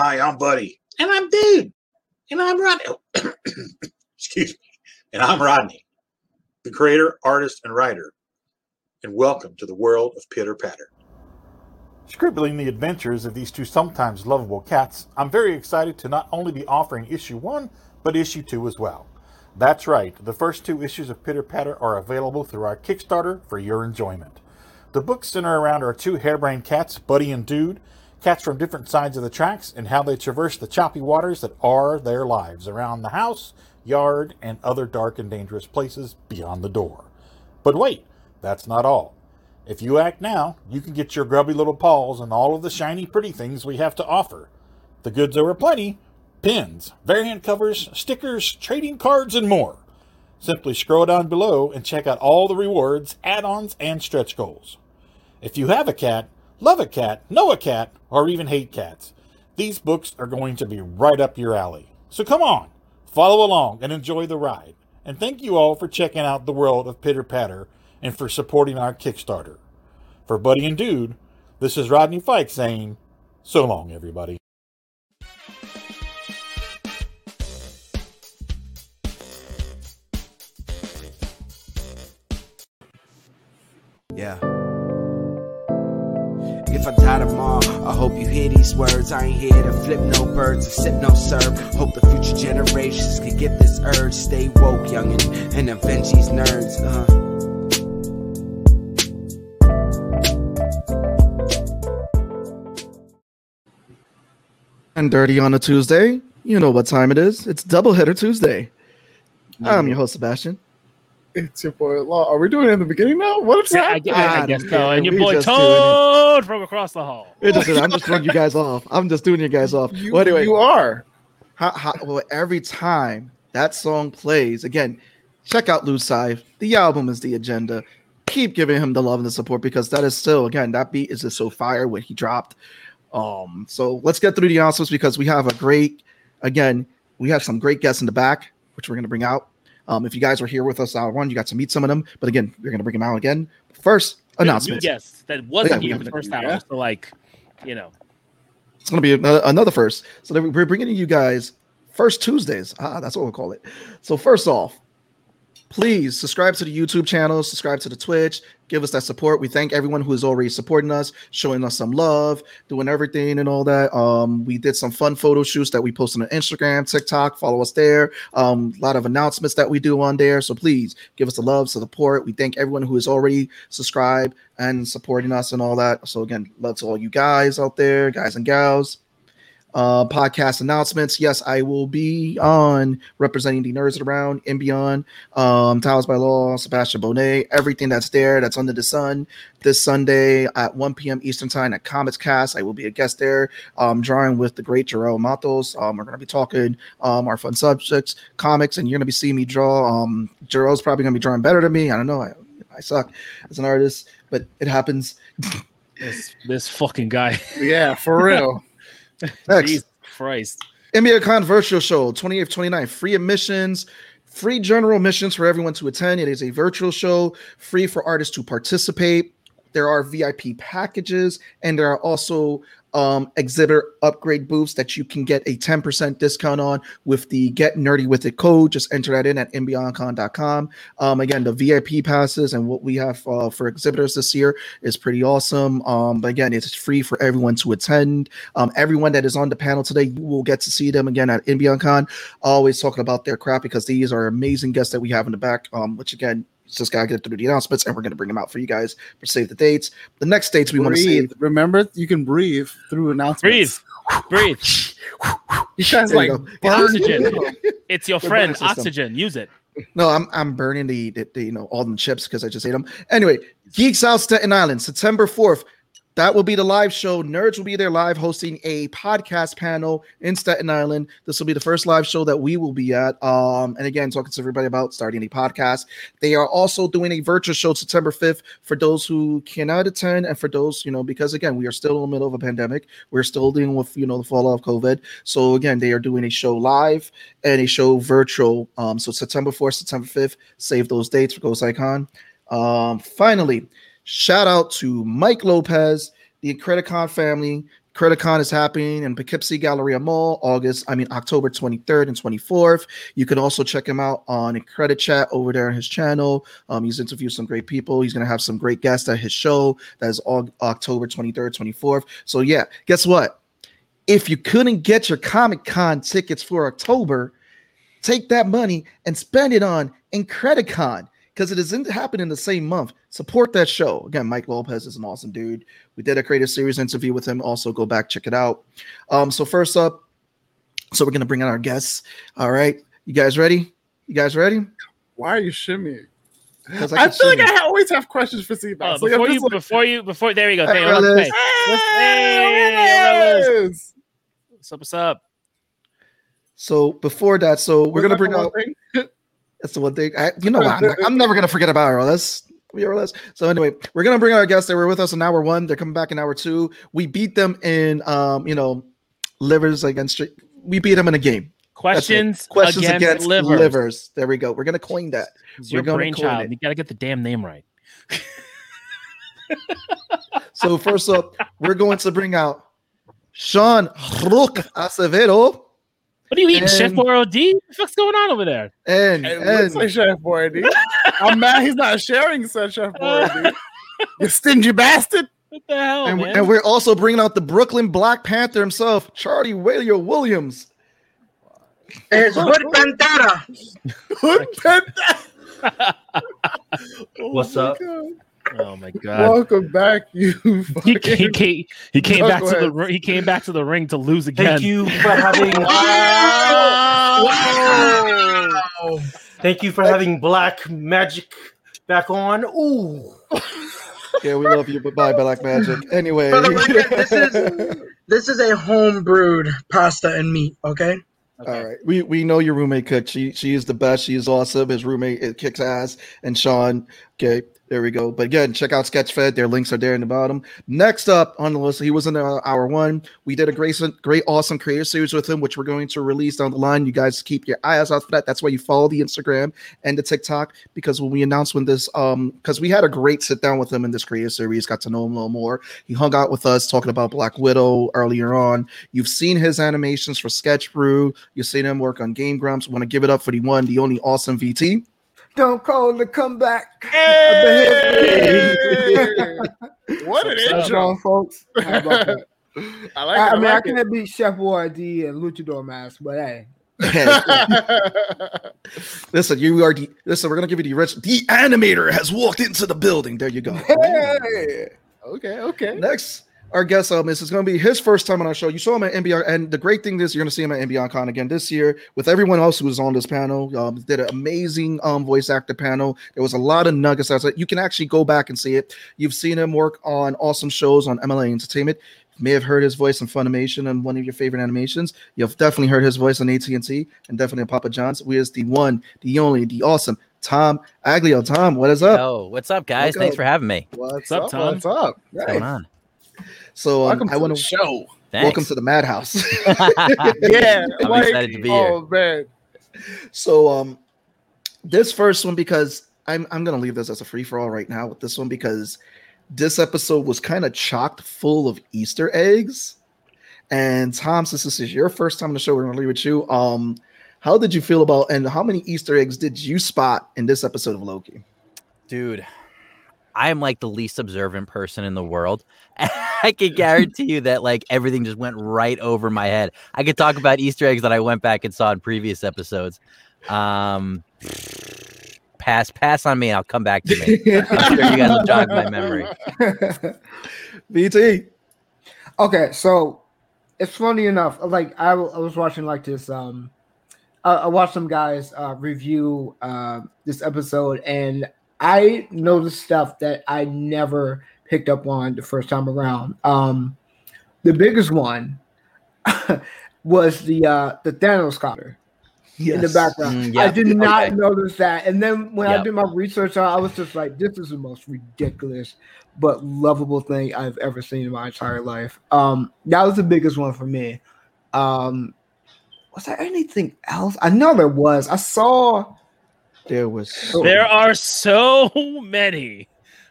Hi, I'm Buddy. And I'm Dude. And I'm Rodney. Excuse me. And I'm Rodney, the creator, artist, and writer. And welcome to the world of Pitter Patter. Scribbling the adventures of these two sometimes lovable cats, I'm very excited to not only be offering issue one, but issue two as well. That's right, the first two issues of Pitter Patter are available through our Kickstarter for your enjoyment. The books center around our two harebrained cats, Buddy and Dude, cats from different sides of the tracks, and how they traverse the choppy waters that are their lives around the house, yard, and other dark and dangerous places beyond the door. But wait, that's not all. If you act now, you can get your grubby little paws on all of the shiny pretty things we have to offer. The goods are aplenty pins, variant covers, stickers, trading cards, and more. Simply scroll down below and check out all the rewards, add ons, and stretch goals. If you have a cat, love a cat, know a cat, or even hate cats, these books are going to be right up your alley. So come on, follow along and enjoy the ride. And thank you all for checking out the world of Pitter Patter and for supporting our Kickstarter. For Buddy and Dude, this is Rodney Fike saying, so long, everybody. Yeah. I die tomorrow, I hope you hear these words. I ain't here to flip no birds or sip no serve. Hope the future generations can get this urge. Stay woke, youngin', and avenge these nerds. Uh. and dirty on a Tuesday. You know what time it is. It's Doubleheader Tuesday. I'm your host, Sebastian. It's your boy Law. Are we doing it in the beginning now? What's Yeah, I. I, I guess so. And your We boy just Toad from across the hall. It just, I'm just throwing you guys off. I'm just doing you guys off. You, well, anyway, you are. how, how, well, every time that song plays, again, check out Lou Sive. The album is the agenda. Keep giving him the love and the support because that is still, again, that beat is just so fire when he dropped. Um, so let's get through the announcements because we have a great, again, we have some great guests in the back, which we're going to bring out. Um, if you guys were here with us hour one, you got to meet some of them. But again, we're going to bring them out again. First, New announcements. guest that wasn't Yeah, here the first time. yeah. So like, you know, It's going to be another, another first. So we're bringing you guys first Tuesdays. Ah, that's what we'll call it. So first off, please subscribe to the YouTube channel, subscribe to the Twitch, give us that support. We thank everyone who is already supporting us, showing us some love, doing everything and all that. Um, we did some fun photo shoots that we posted on Instagram, TikTok. Follow us there. Um, a lot of announcements that we do on there. So please give us the love, support. We thank everyone who is already subscribed and supporting us and all that. So again, love to all you guys out there, guys and gals uh, podcast announcements. Yes, I will be on representing the nerds around and beyond. Um, Towers by Law, Sebastian Bonet, everything that's there, that's under the sun. This Sunday at 1 p.m. Eastern Time at Comics Cast, I will be a guest there, um, drawing with the great Jarrell Matos. Um, we're going to be talking um, our fun subjects, comics, and you're going to be seeing me draw. Um, Jarrell's probably going to be drawing better than me. I don't know. I, I suck as an artist, but it happens. this this fucking guy. Yeah, for real. Next. Jesus Christ. NBA Virtual Show, 28th, 29th, free admissions, free general admissions for everyone to attend. It is a virtual show, free for artists to participate. There are VIP packages, and there are also um, exhibitor upgrade booths that you can get a 10% discount on with the Get Nerdy With It code. Just enter that in at mbioncon.com. Um, again, the VIP passes and what we have uh, for exhibitors this year is pretty awesome. Um, but again, it's free for everyone to attend. Um, everyone that is on the panel today, you will get to see them again at InBeyondCon, always talking about their crap because these are amazing guests that we have in the back, um, which again, just gotta get through the announcements and we're gonna bring them out for you guys for save the dates. The next dates we want to breathe. save. Remember, you can breathe through Breathe. announcements. Breathe. You guys There like you Oxygen. It's your friend. Oxygen. Use it. No, I'm I'm burning the, the, the, you know all the chips because I just ate them. Anyway, Geeks Out Staten Island, September 4th. That will be the live show. Nerds will be there live hosting a podcast panel in Staten Island. This will be the first live show that we will be at. Um, and again, talking to everybody about starting a podcast. They are also doing a virtual show September 5th for those who cannot attend and for those, you know, because again, we are still in the middle of a pandemic. We're still dealing with, you know, the fallout of COVID. So again, they are doing a show live and a show virtual. Um, so September 4th, September 5th, save those dates for Ghost Icon. Um, finally, shout out to Mike Lopez, the Credicon family, CreditCon is happening in Poughkeepsie Galleria Mall, August, I mean October 23rd and 24th. You can also check him out on Credit Chat over there on his channel. Um, he's interviewed some great people. He's gonna have some great guests at his show. That is all October 23rd, 24th. So yeah, guess what? If you couldn't get your Comic Con tickets for October, take that money and spend it on Incredicon because it isn't happening in the same month. Support that show. Again, Mike Lopez is an awesome dude. We did a creative series interview with him. Also, go back, check it out. Um, so first up, so we're gonna bring in our guests. All right, you guys ready? You guys ready? Why are you shimmying? 'Cause I, can feel like shimmy. I always have questions for Oh, Seabass. like, before just you, like, before you, before there we go. Hey, Hey, hold on, brothers. hey. Yes! Hey, What's up? What's up? So before that, so we're Was gonna bring the out. thing? That's the one thing. I, you know, what? I'm, I'm never gonna forget about RLS. RLS. So anyway, we're gonna bring our guests. They were with us in hour one. They're coming back in hour two. We beat them in, um, you know, livers against. We beat them in a game. Questions, Questions against, against, livers. livers. There we go. We're gonna coin that. It's We're your brainchild. You got to get the damn name right. So first up, we're going to bring out Sean Rook Acevedo What are you eating, Chef And- Borod? What the fuck's going on over there? and It looks and like Chef Boyardee. I'm mad he's not sharing, said Chef uh, Boyardee. You stingy bastard. What the hell, and, man? and we're also bringing out the Brooklyn Black Panther himself, Charlie Whaley Williams. Es Hood Pantera. Hood Panther. Oh What's my up? God. Oh my god. Welcome back, you. he, he, fucking- came, he came back to the he came back to the ring to lose again. Thank you for having. Wow. Thank you for having Black Magic back on. Ooh. Yeah, we love you. Bye, Black Magic. Anyway, For the record, this is this is a home brewed pasta and meat. Okay. all right. We we know your roommate cook. She she is the best. She is awesome. His roommate it kicks ass. And Sean, okay, there we go. But again, check out Sketchfed. Their links are there in the bottom. Next up on the list, he was in uh, hour one. We did a great, great, awesome creator series with him, which we're going to release down the line. You guys keep your eyes out for that. That's why you follow the Instagram and the TikTok because when we announced when this, um, because we had a great sit down with him in this creator series, got to know him a little more. He hung out with us talking about Black Widow earlier on. You've seen his animations for Sketch Brew. You've seen him work on Game Grumps. Want to give it up for the one, the only awesome VT. Don't call the comeback. What an What's up? intro. on, folks. How about that? I like it. I, I I, mean, I like it. can't beat Chef Boyardee and Luchador Mask, but hey, listen, you are the listen. We're gonna give you the rich. The animator has walked into the building. There you go. hey, okay, okay. Next, our guest um, this is going to be his first time on our show. You saw him at NBR, and the great thing is you're going to see him at NBR Con again this year with everyone else who was on this panel. Um, did an amazing um voice actor panel. There was a lot of nuggets. Out You can actually go back and see it. You've seen him work on awesome shows on MLA Entertainment. You may have heard his voice in Funimation and one of your favorite animations. You've definitely heard his voice on AT and T and definitely on Papa John's. We is the one, the only, the awesome Tom Aglio. Tom, what is up? Yo, what's up, guys? Welcome. Thanks for having me. What's up, up, Tom? What's up? What's going on? So um, Welcome I want to show. welcome to the Madhouse. Yeah, I'm like, excited to be here. Oh man, So um this first one because I'm I'm gonna leave this as a free for all right now with this one because this episode was kind of chocked full of Easter eggs. And Tom, since this is your first time on the show, we're gonna leave with you. Um, how did you feel about and how many Easter eggs did you spot in this episode of Loki? Dude, I am like the least observant person in the world. I can guarantee you that like everything just went right over my head. I could talk about Easter eggs that I went back and saw in previous episodes. Um pass pass on me, I'll come back to me. I'm sure you guys will jog my memory. BT. okay, so it's funny enough. Like I, w- I was watching like this. Um, I, I watched some guys uh, review uh, this episode, and I noticed stuff that I never picked up on the first time around. Um, the biggest one was the uh, the Thanos copter. in the background. Mm, I did not okay. notice that. And then when I did my research I was just like, this is the most ridiculous but lovable thing I've ever seen in my entire life. Um, that was the biggest one for me. Um, was there anything else? I know there was. I saw There was There are so many.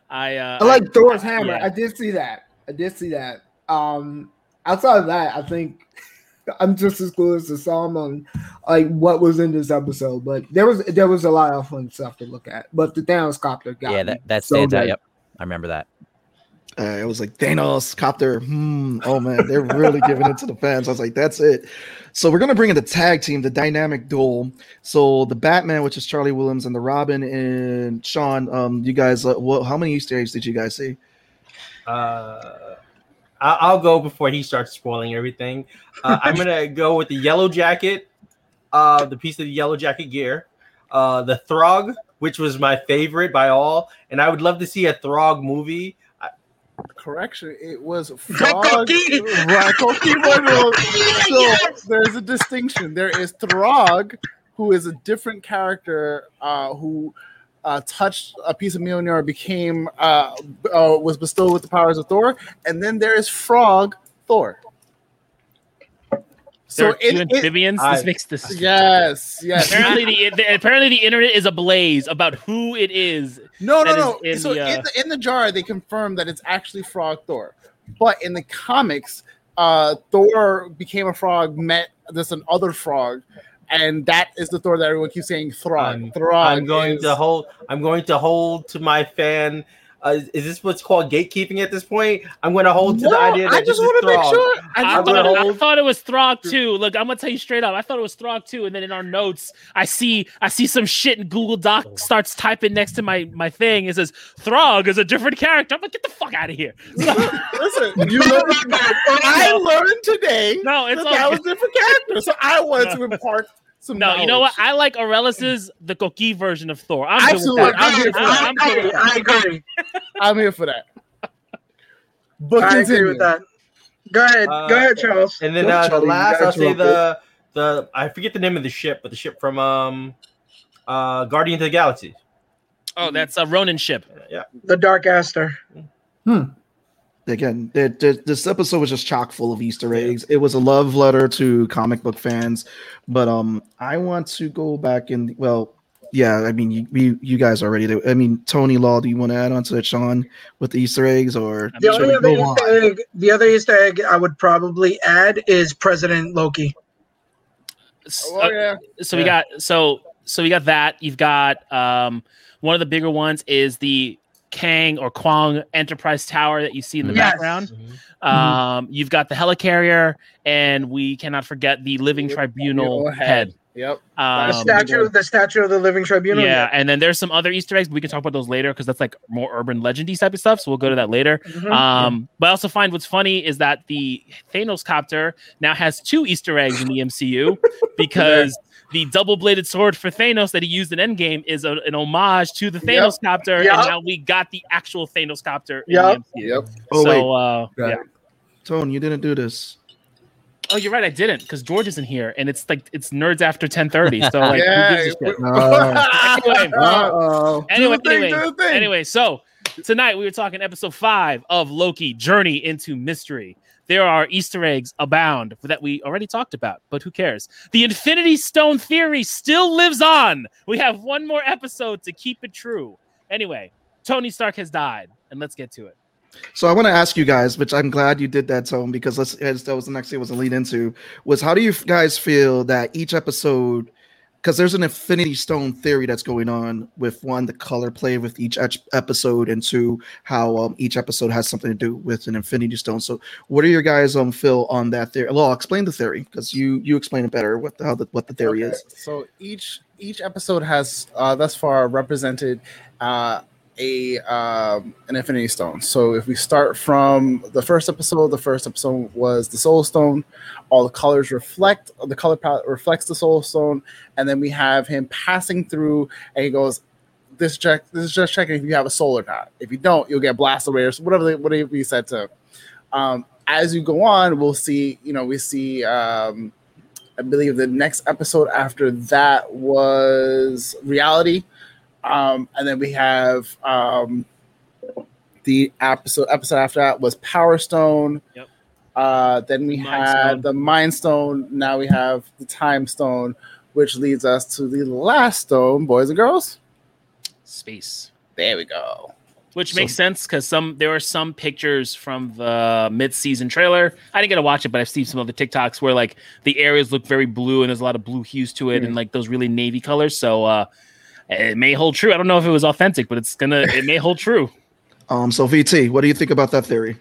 I uh I like Thor's hammer. yeah. I did see that. I did see that. Um, outside of that, I think I'm just as clueless as Sam on like what was in this episode. But there was there was a lot of fun stuff to look at. But the Thanos copter got Yeah, me that, that so stands out. Yep. I remember that. Uh, it was like Thanos, copter. Hmm. Oh man, they're really giving it to the fans. I was like, that's it. So we're gonna bring in the tag team, the dynamic duel. So the Batman, which is Charlie Williams, and the Robin and Sean. Um, you guys, uh, what? How many Easter eggs did you guys see? Uh, I- I'll go before he starts spoiling everything. Uh, I'm gonna go with the yellow jacket, uh, the piece of the yellow jacket gear, uh, the Throg, which was my favorite by all, and I would love to see a Throg movie. Correction, it was frog. right, Koki Wonderful. So there's a distinction. There is Throg, who is a different character uh, who uh, touched a piece of Mjolnir, became uh, uh, was bestowed with the powers of Thor, and then there is Frog Thor. So are two it, it, amphibians. I- this makes this. yes, yes. Apparently the, the apparently the internet is ablaze about who it is. No, no, no. in so the, uh, in the in the jar, they confirm that it's actually Frog Thor, but in the comics, uh, Thor became a frog, met this another frog, and that is the Thor that everyone keeps saying Throg. I'm- Throg. I'm going is- to hold. I'm going to hold to my fan. Uh, is this what's called gatekeeping at this point? I'm going to hold to the idea that I this just is want to make Throg. sure. I I, just I'm thought, gonna I thought it was Throg too. Look, I'm gonna tell you straight up. I thought it was Throg too, and then in our notes, I see I see some shit in Google Doc starts typing next to my my thing. It says Throg is a different character. I'm like, get the fuck out of here. Listen, you learned, I learned today No, it's that all that was good. different character, so I wanted to impart some. No, you know what? I like Aurelius's the Koki version of Thor. I'm Absolutely. that. I'm I'm, here for that. I'm good. I agree. I'm here for that. But I agree with that. Go ahead. Uh, Go ahead, Charles. And then uh, the Charlie, last, I'll say the the I forget the name of the ship, but the ship from um uh Guardians of the Galaxy. Oh, that's a Ronan ship. Yeah. The Dark Aster. Again, there- there- this episode was just chock full of Easter eggs. It was a love letter to comic book fans, but um, I want to go back and well, yeah. I mean, you we, you guys already. Do, I mean, Tony Law, do you want to add on to that, Sean, with the Easter eggs, or The should only other? Easter egg, the other Easter egg I would probably add is President Loki. S- Oh uh, yeah. so we got so so we got that. You've got um one of the bigger ones is the Kang or Kwang Enterprise Tower that you see in the Yes. background. Um, you've got the helicarrier, and we cannot forget the Living Tribunal Tribunal head. head. Yep. Um, The statue, the statue of the Living Tribunal. yeah, and then there's some other Easter eggs. But we can talk about those later because that's like more urban legendy type of stuff. So we'll go to that later. Mhm. Um, but I also find what's funny is that the Thanos copter now has two Easter eggs in the MCU because the double-bladed sword for Thanos that he used in Endgame is a, an homage to the Thanos copter, Yep. and now we got the actual Thanos copter in Yep. the MCU. Yep. Oh wait, so uh, Got yeah. Tone, you didn't do this. Oh, you're right. I didn't because George isn't here, and it's like it's nerds after 10:30. So like, yeah. who gives a shit? Uh Uh-oh. Anyway, thing, anyway, do the thing. anyway, so tonight we were talking episode five of Loki Journey into Mystery. There are Easter eggs abound that we already talked about, but who cares? The Infinity Stone theory still lives on. We have one more episode to keep it true. Anyway, Tony Stark has died, and let's get to it. So I want to ask you guys, which I'm glad you did that, Tone, because let's as that was the next thing was a lead into was how do you guys feel that each episode because there's an Infinity Stone theory that's going on with one the color play with each episode and two how um, each episode has something to do with an Infinity Stone. So what are your guys um feel on that theory? Well, I'll explain the theory because you you explain it better what the, how the what the theory Okay, is. So each each episode has uh, thus far represented uh, a um, an Infinity Stone. So if we start from the first episode, the first episode was the Soul Stone. All the colors reflect the color palette reflects the Soul Stone, and then we have him passing through, and he goes. This check. This is just checking if you have a soul or not. If you don't, you'll get blasted away or whatever. They, whatever you said to. Um, as you go on, we'll see. You know, we see um, I believe the next episode after that was reality. Um, and then we have um, the episode episode after that was Power Stone. Yep. Uh, then we Mind had Stone. the Mind Stone. Now we have the Time Stone, which leads us to the last stone, boys and girls. Space. There we go. which So- makes sense because some there were some pictures from the mid-season trailer. I didn't get to watch it, but I've seen some of the TikToks where like the areas look very blue and there's a lot of blue hues to it and like those really navy colors. So uh, it may hold true. I don't know if it was authentic, but it's gonna it may hold true. Um, so VT, what do you think about that theory?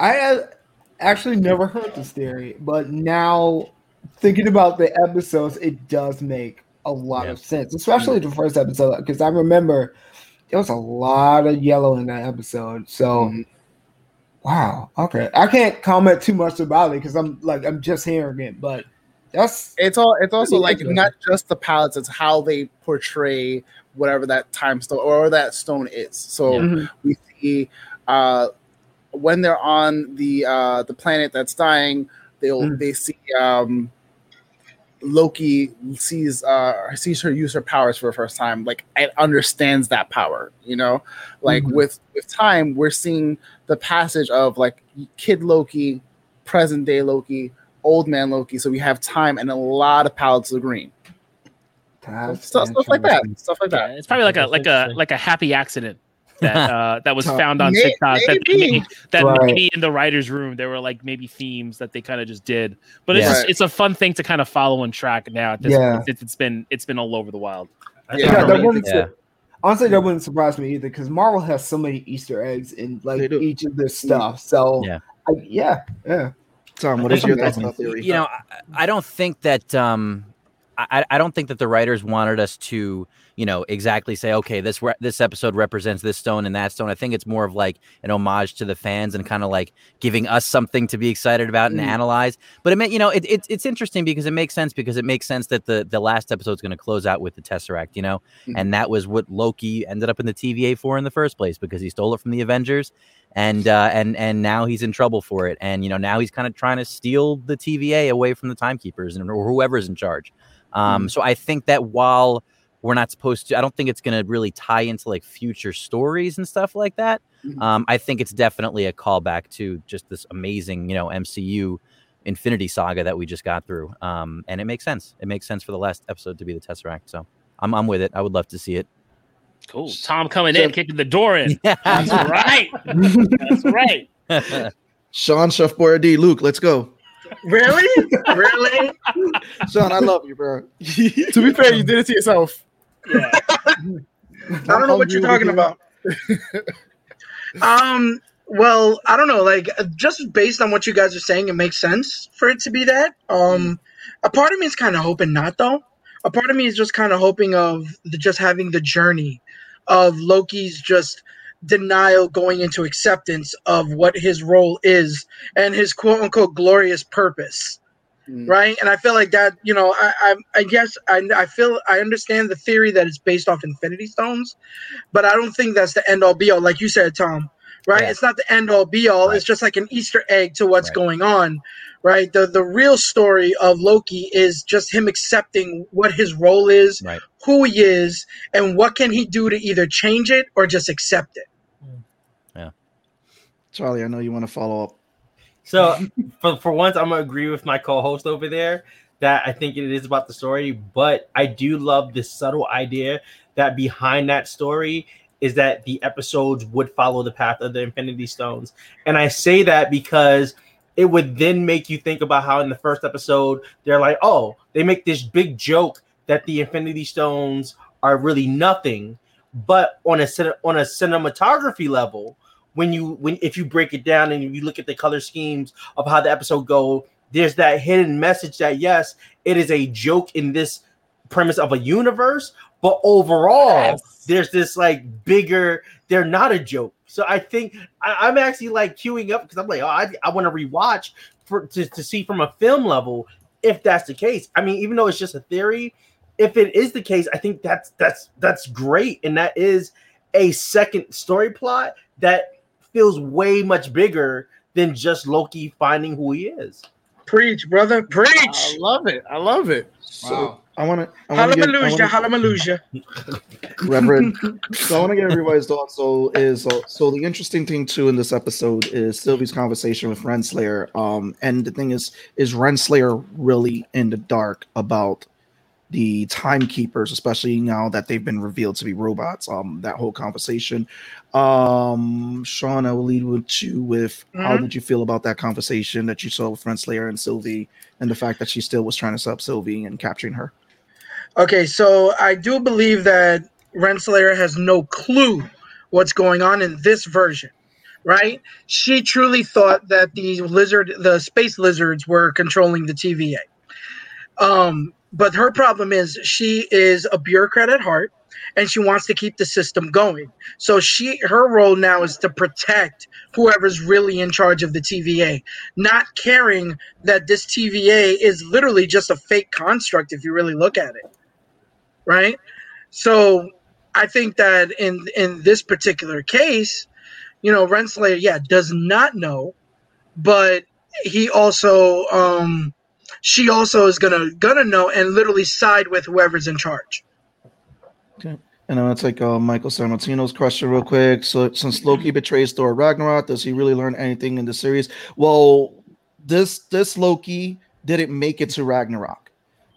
I had actually never heard this theory, but now thinking about the episodes, it does make a lot of sense, especially the first episode, because I remember there was a lot of yellow in that episode. So, wow, okay, I can't comment too much about it because I'm like I'm just hearing it, but that's It's all. It's also like not just the palettes; it's how they portray whatever that time stone or that stone is. So Mhm. we see uh, when they're on the uh, the planet that's dying, they'll Mhm. they see um, Loki sees uh, sees her use her powers for the first time, like and understands that power. You know, like Mhm. with with time, we're seeing the passage of like kid Loki, present day Loki, old man Loki. So we have time and a lot of palettes of green. that's Stuff, stuff like that. Stuff like Yeah, that. it's probably like a like a like a happy accident that uh, that was found on may- TikTok. That maybe. maybe, that Right. maybe in the writers' room there were like maybe themes that they kind of just did. But it's Yeah. just, it's a fun thing to kind of follow and track now. At this Yeah. point. It's, it's been it's been all over the wild. Yeah, Yeah, that wouldn't Yeah. honestly that wouldn't surprise me either because Marvel has so many Easter eggs in like each of their stuff. So Yeah. I, yeah, yeah. Tom, what is your thoughts on theory? you know I, I don't think that um I, I don't think that the writers wanted us to you know exactly say okay this re- this episode represents this stone and that stone i think it's more of like an homage to the fans and kind of like giving us something to be excited about and Mm. analyze but it may, you know it, it, it's interesting because it makes sense because it makes sense that the the last episode is going to close out with the tesseract you know Mhm. and that was what loki ended up in the tva for in the first place because he stole it from the avengers and uh, and and now he's in trouble for it, and you know now he's kind of trying to steal the TVA away from the timekeepers and or whoever's in charge. Um, So I think that while we're not supposed to, I don't think it's going to really tie into like future stories and stuff like that. Mhm. Um, I think it's definitely a callback to just this amazing, you know, MCU Infinity Saga that we just got through, um, and it makes sense. It makes sense for the last episode to be the Tesseract. So I'm I'm with it. I would love to see it. Cool. Tom coming in, kicking the door in. That's right. That's right. Sean, Chef Boyardee, Luke, let's go. Really? really? Sean, I love you, bro. To be fair, you did it to yourself. Yeah. I don't know what you're talking about. um. Well, I don't know. Like, uh, just based on what you guys are saying, it makes sense for it to be that. Um, a part of me is kind of hoping not, though. A part of me is just kind of hoping of the, just having the journey of Loki's just denial going into acceptance of what his role is and his quote unquote glorious purpose Mm. right? And I feel like that, you know, I, I, I guess I, I feel I understand the theory that it's based off Infinity Stones, but I don't think that's the end all be all, like you said, Tom. Right? Yeah. It's not the end all be all. Right. It's just like an Easter egg to what's Right. going on, right? The the real story of Loki is just him accepting what his role is, Right. who he is, and what can he do to either change it or just accept it. Hmm. Yeah. Charlie, I know you want to follow up. So for for once, I'm gonna agree with my co-host over there that I think it is about the story, but I do love this subtle idea that behind that story is that the episodes would follow the path of the Infinity Stones, and I say that because it would then make you think about how in the first episode they're like, oh, they make this big joke that the Infinity Stones are really nothing, but on a on a cinematography level when you when if you break it down and you look at the color schemes of how the episode go there's that hidden message that yes it is a joke in this premise of a universe but overall there's this like bigger they're not a joke so i think I, i'm actually like queuing up because i'm like oh, i, I want to rewatch for to, to see from a film level if that's the case i mean even though it's just a theory if it is the case i think that's that's that's great and that is a second story plot that feels way much bigger than just Loki finding who he is. Preach, brother, preach. I love it. I love it. So I want to. I want get. I Hallelujah, hallelujah. Reverend. so I want to get everybody's thoughts. So is so, so the interesting thing too in this episode is Sylvie's conversation with Renslayer. Um, and the thing is, is Renslayer really in the dark about the timekeepers, especially now that they've been revealed to be robots. Um, that whole conversation. Um, Sean, I will lead with you with how Mhm. did you feel about that conversation that you saw with Renslayer and Sylvie, and the fact that she still was trying to sub Sylvie and capturing her. Okay, so I do believe that Renslayer has no clue what's going on in this version, right? She truly thought that the lizard, the space lizards, were controlling the TVA. Um, but her problem is she is a bureaucrat at heart, and she wants to keep the system going. So she, her role now is to protect whoever's really in charge of the TVA, not caring that this TVA is literally just a fake construct. If you really look at it right? So I think that in in this particular case, you know, Renslayer, yeah, does not know, but he also um she also is gonna gonna know and literally side with whoever's in charge. Okay. And I'm gonna take uh, Michael Sammartino's question real quick. So, since Loki betrays Thor Ragnarok, does he really learn anything in the series? Well, this this Loki didn't make it to Ragnarok.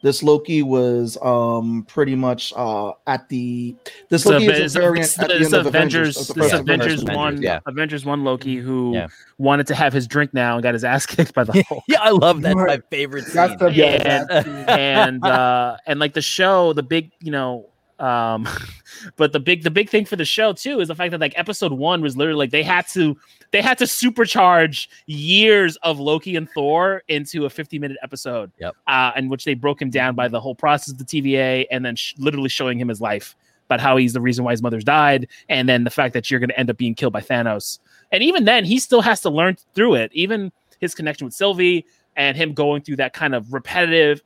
This Loki was um pretty much uh at the this It's Loki a- is a a- variant it's at the it's end of Avengers, Avengers. of the this first Avengers Avengers. one, yeah. Avengers one Loki who Yeah. wanted to have his drink now and got his ass kicked by the Hulk. Yeah, I love that's my favorite scene. That's the Yeah. best. that scene. and uh and like the show the big you know um but the big the big thing for the show too is the fact that like episode one was literally like they had to they had to supercharge years of loki and thor into a 50 minute episode Yep. uh in which they broke him down by the whole process of the tva and then sh- literally showing him his life about how he's the reason why his mother's died and then the fact that you're going to end up being killed by thanos and even then he still has to learn through it even his connection with sylvie and him going through that kind of repetitive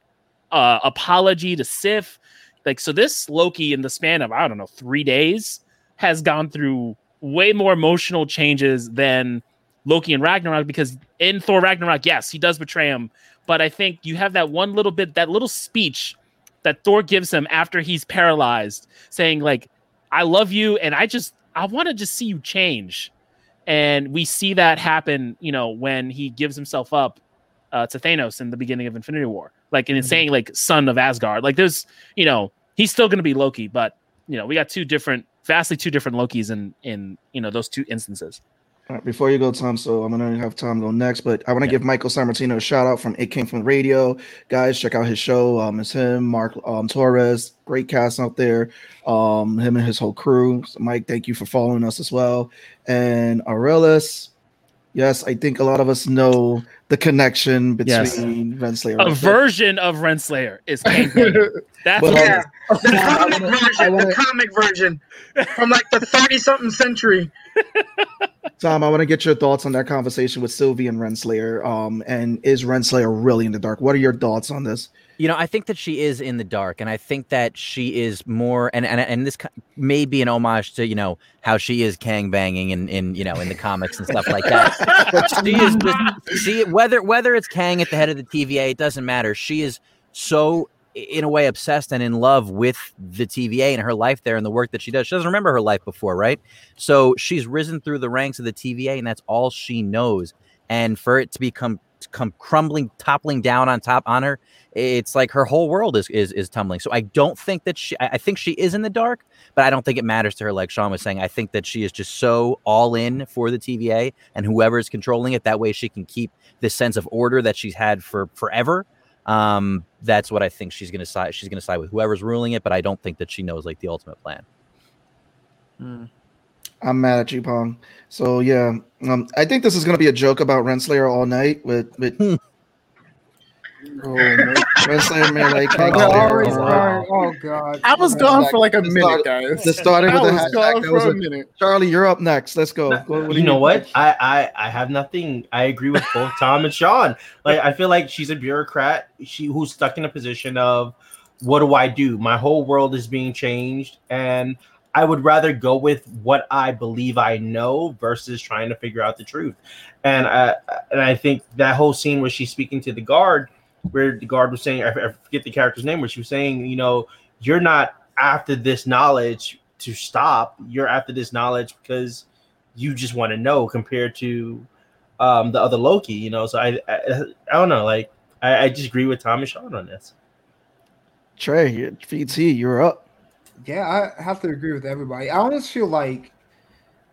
uh, apology to Sif. Like, so this Loki in the span of, I don't know, three days has gone through way more emotional changes than Loki and Ragnarok because in Thor Ragnarok, yes, he does betray him. But I think you have that one little bit, that little speech that Thor gives him after he's paralyzed, saying, like, I love you and I just, I want to just see you change. And we see that happen, you know, when he gives himself up uh, to Thanos in the beginning of Infinity War. Like, and it's saying like son of Asgard. Like, there's, you know, he's still going to be Loki, but you know, we got two different, vastly two different Lokis in in you know those two instances. All right, before you go, Tom, so I'm gonna have Tom go next, but I want to Yeah. give Michael Sammartino a shout out from It Came From Radio. Guys, check out his show. Um, it's him, Mark um, Torres, great cast out there. Um, him and his whole crew. So Mike, thank you for following us as well. And Aurelis, yes, I think a lot of us know the connection Yes. between Renslayer. A version of Renslayer is That's Well, Yeah, the I comic wanna- version, wanna- the comic version from like the thirty something century. Tom, I want to get your thoughts on that conversation with Sylvie and Renslayer. Um, and is Renslayer really in the dark? What are your thoughts on this? You know, I think that she is in the dark, and I think that she is more, and and, and this may be an homage to you know how she is Kang banging in in you know in the comics and stuff like that. but she is just she whether whether it's Kang at the head of the TVA, it doesn't matter. She is so in a way obsessed and in love with the TVA and her life there and the work that she does. She doesn't remember her life before, right? So she's risen through the ranks of the TVA, and that's all she knows. And for it to become come crumbling, toppling down on top on her, it's like her whole world is is is tumbling. So I don't think that she. I think she is in the dark, but I don't think it matters to her. Like Sean was saying, I think that she is just so all in for the TVA and whoever is controlling it. That way, she can keep this sense of order that she's had for forever. Um, that's what I think she's gonna side. She's gonna side with whoever's ruling it, but I don't think that she knows like the ultimate plan. I'm mad at you, Pong. So yeah, um, I think this is gonna be a joke about Renslayer all night with with. oh, man. Renslayer man, like Oh, Kang they're always or- crying. Oh god. I was gone for like a minute, started- guys. just started I with the was hashtag. gone That was a a- minute. Charlie, you're up next. Let's go. What- what do you know what? I, I I have nothing. I agree with both Tom and Sean. Like I feel like she's a bureaucrat. She who's stuck in a position of what do I do? My whole world is being changed, and I would rather go with what I believe I know versus trying to figure out the truth. And I and I think that whole scene where she's speaking to the guard, where the guard was saying, I forget the character's name, where she was saying, you know, you're not after this knowledge to stop. You're after this knowledge because you just want to know compared to um, the other Loki, you know. So I, I, I don't know. Like I, I just agree with Tom and Sean on this. Trey, VT, you're up. Yeah, I have to agree with everybody. I almost feel like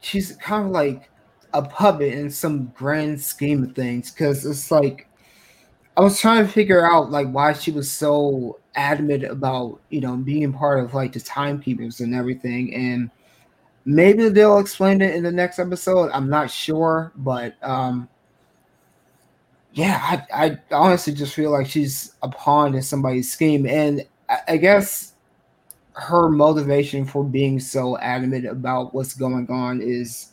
she's kind of like a puppet in some grand scheme of things because it's like I was trying to figure out like why she was so adamant about you know being part of like the timekeepers and everything and maybe they'll explain it in the next episode i'm not sure but um yeah i, I honestly just feel like she's a pawn in somebody's scheme and I, I guess her motivation for being so adamant about what's going on is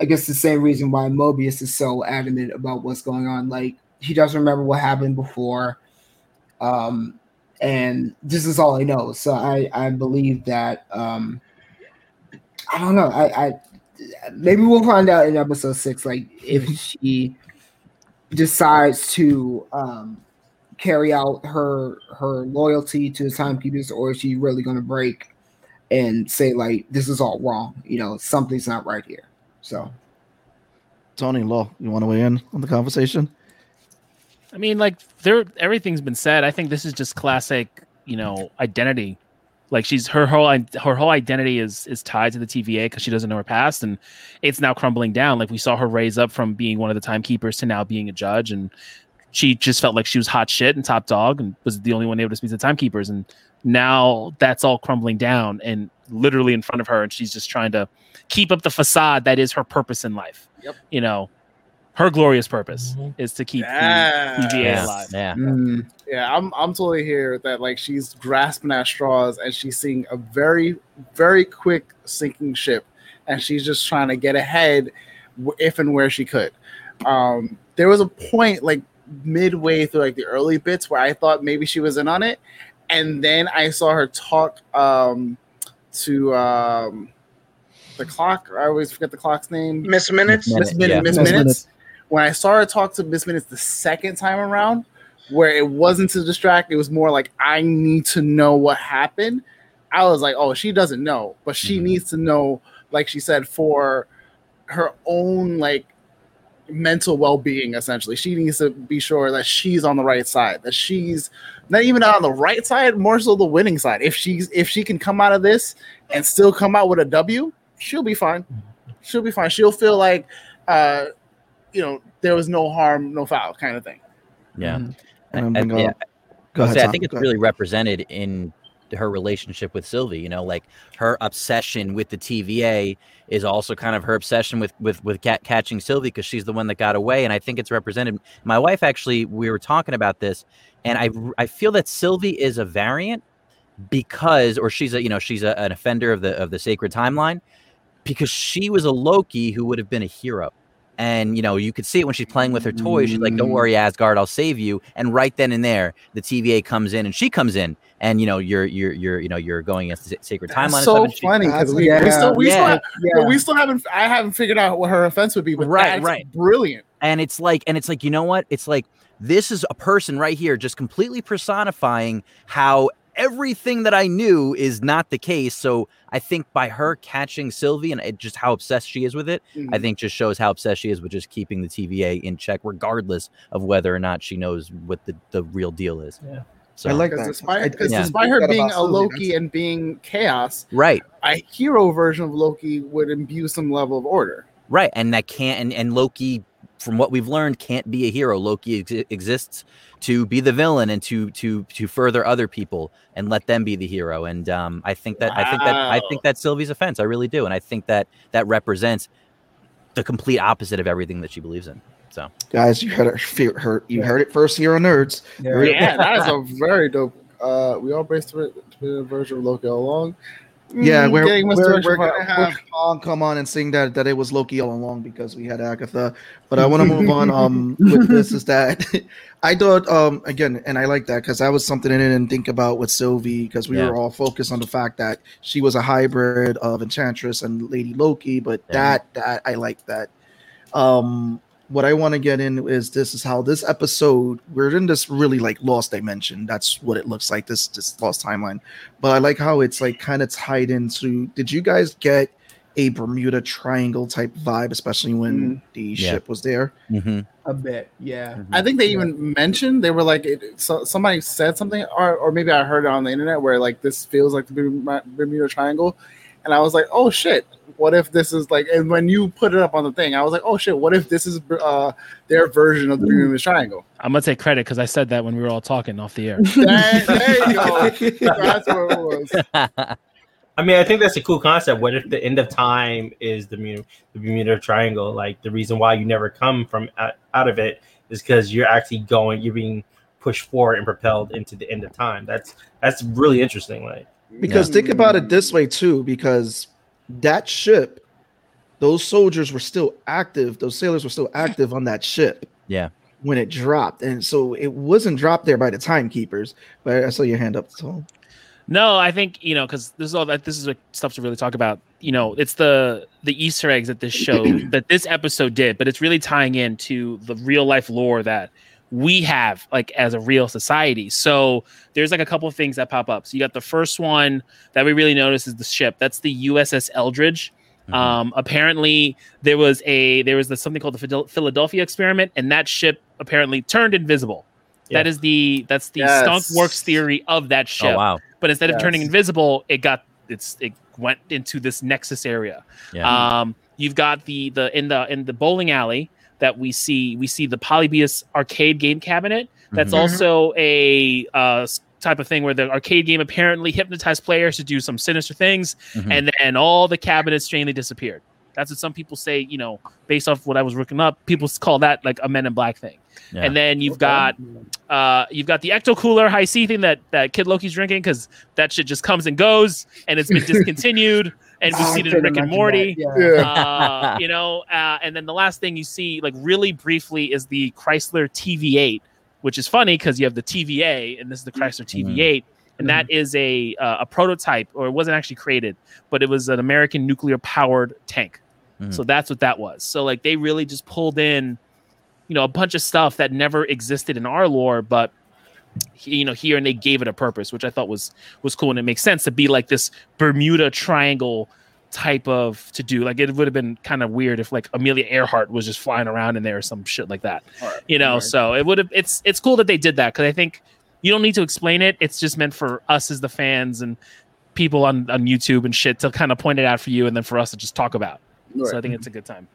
i guess the same reason why mobius is so adamant about what's going on like he doesn't remember what happened before um and this is all he knows. So I I believe that um I don't know. I I maybe we'll find out in episode six, like if she decides to um carry out her her loyalty to the timekeepers or is she really gonna break and say like this is all wrong you know something's not right here so Tony Law, you want to weigh in on the conversation? I mean, like there, everything's been said. I think this is just classic, you know, identity. Like she's her whole her whole identity is is tied to the TVA because she doesn't know her past, and it's now crumbling down. Like we saw her raise up from being one of the timekeepers to now being a judge, and she just felt like she was hot shit and top dog, and was the only one able to speak to the timekeepers. And now that's all crumbling down, and literally in front of her, and she's just trying to keep up the facade that is her purpose in life. Yep. You know, her glorious purpose is to keep Yeah. the TVA Yeah. alive. Yeah. mm, Yeah, I'm I'm totally here that like she's grasping at straws and she's seeing a very very quick sinking ship, and she's just trying to get ahead, if and where she could. Um, there was a point like midway through like the early bits where I thought maybe she was in on it, and then I saw her talk um, to um, the clock. I always forget the clock's name. Miss Minutes. Miss Minutes. yeah. Miss Miss Minutes. Minutes. When I saw her talk to Miss Minutes the second time around, where it wasn't to distract, it was more like I need to know what happened. I was like, oh, she doesn't know, but she Mhm. needs to know, like she said, for her own like mental well-being essentially she needs to be sure that she's on the right side that she's not even on the right side more so the winning side if she's if she can come out of this and still come out with a w she'll be fine she'll be fine she'll feel like uh you know there was no harm no foul kind of thing Yeah. And I- I'm I- yeah. Go ahead. Say, I think it's Go ahead. really represented in her relationship with Sylvie. You know, like her obsession with the TVA is also kind of her obsession with with with cat catching Sylvie because she's the one that got away. And I think it's represented. My wife actually, we were talking about this, and I I feel that Sylvie is a variant because, or she's a you know she's a, an offender of the of the sacred timeline because she was a Loki who would have been a hero. And you know, you could see it when she's playing with her toys. She's like, "Don't Mm. worry, Asgard, I'll save you." And right then and there, the TVA comes in, and she comes in, and you know, you're you're you're you know, you're going against the sacred timeline. That's so and funny because That's- we, we yeah, still we still yeah. have, yeah we still haven't I haven't figured out what her offense would be but Right, that's right. brilliant and it's like and it's like you know what it's like this is a person right here just completely personifying how everything that i knew is not the case so i think by her catching sylvie and it, just how obsessed she is with it Mm-hmm. i think just shows how obsessed she is with just keeping the tva in check regardless of whether or not she knows what the, the real deal is Yeah. So I like because that. despite, I- 'cause Yeah. despite her being a Loki and being chaos, right a hero version of Loki would imbue some level of order. Right, and that can't and, and Loki, from what we've learned, can't be a hero. Loki ex- exists to be the villain and to to to further other people and let them be the hero. And um, I think that I think that I think that Sylvie's offense. I really do, and I think that that represents the complete opposite of everything that she believes in. So guys, you heard it. fear- heard- You heard it first here on Nerds. yeah. Yeah, that is a very dope. Uh, we all based for it to be a version of Loki all along. Yeah, Mm, we're, we're, we're gonna have Kong come on and sing that that it was Loki all along because we had Agatha. But I want to move on. Um, with this is that I thought um again, and I like that because that was something I didn't think about with Sylvie because we Yeah. were all focused on the fact that she was a hybrid of Enchantress and Lady Loki. But Yeah. that that I like that. Um, what I want to get in is this is how this episode we're in this really like lost dimension. That's what it looks like. This this lost timeline but I like how it's like kind of tied into. Did you guys get a Bermuda Triangle type vibe, especially when the Yeah. ship was there. hmm A bit, yeah. I think they even mentioned they were like it, so, somebody said something, or or maybe I heard it on the internet where like this feels like the Bermuda Bermuda Triangle, and I was like, oh shit, what if this is like? And when you put it up on the thing, I was like, oh shit, what if this is uh their version of the Bermuda Triangle? I'm gonna take credit because I said that when we were all talking off the air. There, there you go. That's what it was. I mean, I think that's a cool concept. What if the end of time is the Bermuda, the Bermuda Triangle? Like the reason why you never come from out, out of it is because you're actually going, you're being pushed forward and propelled into the end of time. That's that's really interesting. Like, Because think about it this way too, because that ship, those soldiers were still active, those sailors were still active on that ship Yeah. when it dropped. And so it wasn't dropped there by the timekeepers. But I saw your hand up, so No, I think you know because this is all that this is what stuff to really talk about. You know, it's the the Easter eggs that this show that this episode did, but it's really tying into the real life lore that we have like as a real society. So there's like a couple of things that pop up. So you got the first one that we really notice is the ship. That's the USS Eldridge. Um, apparently there was a there was the, something called the Philadelphia experiment, and that ship apparently turned invisible. That Yeah. is the that's the Yes. skunk works theory of that ship Oh wow. but instead of turning invisible, it got it's it went into this nexus area. Yeah. Um, you've got the the in the in the bowling alley that we see we see the Polybius arcade game cabinet. That's Mhm. also a uh, type of thing where the arcade game apparently hypnotized players to do some sinister things, Mhm. and then all the cabinets strangely disappeared. That's what some people say. You know, based off what I was looking up, people call that like a Men in Black thing. Yeah. And then you've got uh, you've got the ecto cooler Hi-C thing that that Kid Loki's drinking because that shit just comes and goes, and it's been discontinued, and we've I seen it in Rick and Morty. that, yeah. Uh, you know, uh, and then the last thing you see, like really briefly, is the Chrysler TV8, which is funny because you have the TVA, and this is the Chrysler TV8, and that is a uh, a prototype, or it wasn't actually created, but it was an American nuclear powered tank. Mhm. So that's what that was. So like they really just pulled in, you know, a bunch of stuff that never existed in our lore, but you know here and they gave it a purpose, which I thought was was cool, and it makes sense to be like this Bermuda Triangle type of to do. Like it would have been kind of weird if like Amelia Earhart was just flying around in there or some shit like that. You know, Right. so it would have. It's it's cool that they did that because I think you don't need to explain it. It's just meant for us as the fans and people on on YouTube and shit to kind of point it out for you, and then for us to just talk about. So I think it's a good time.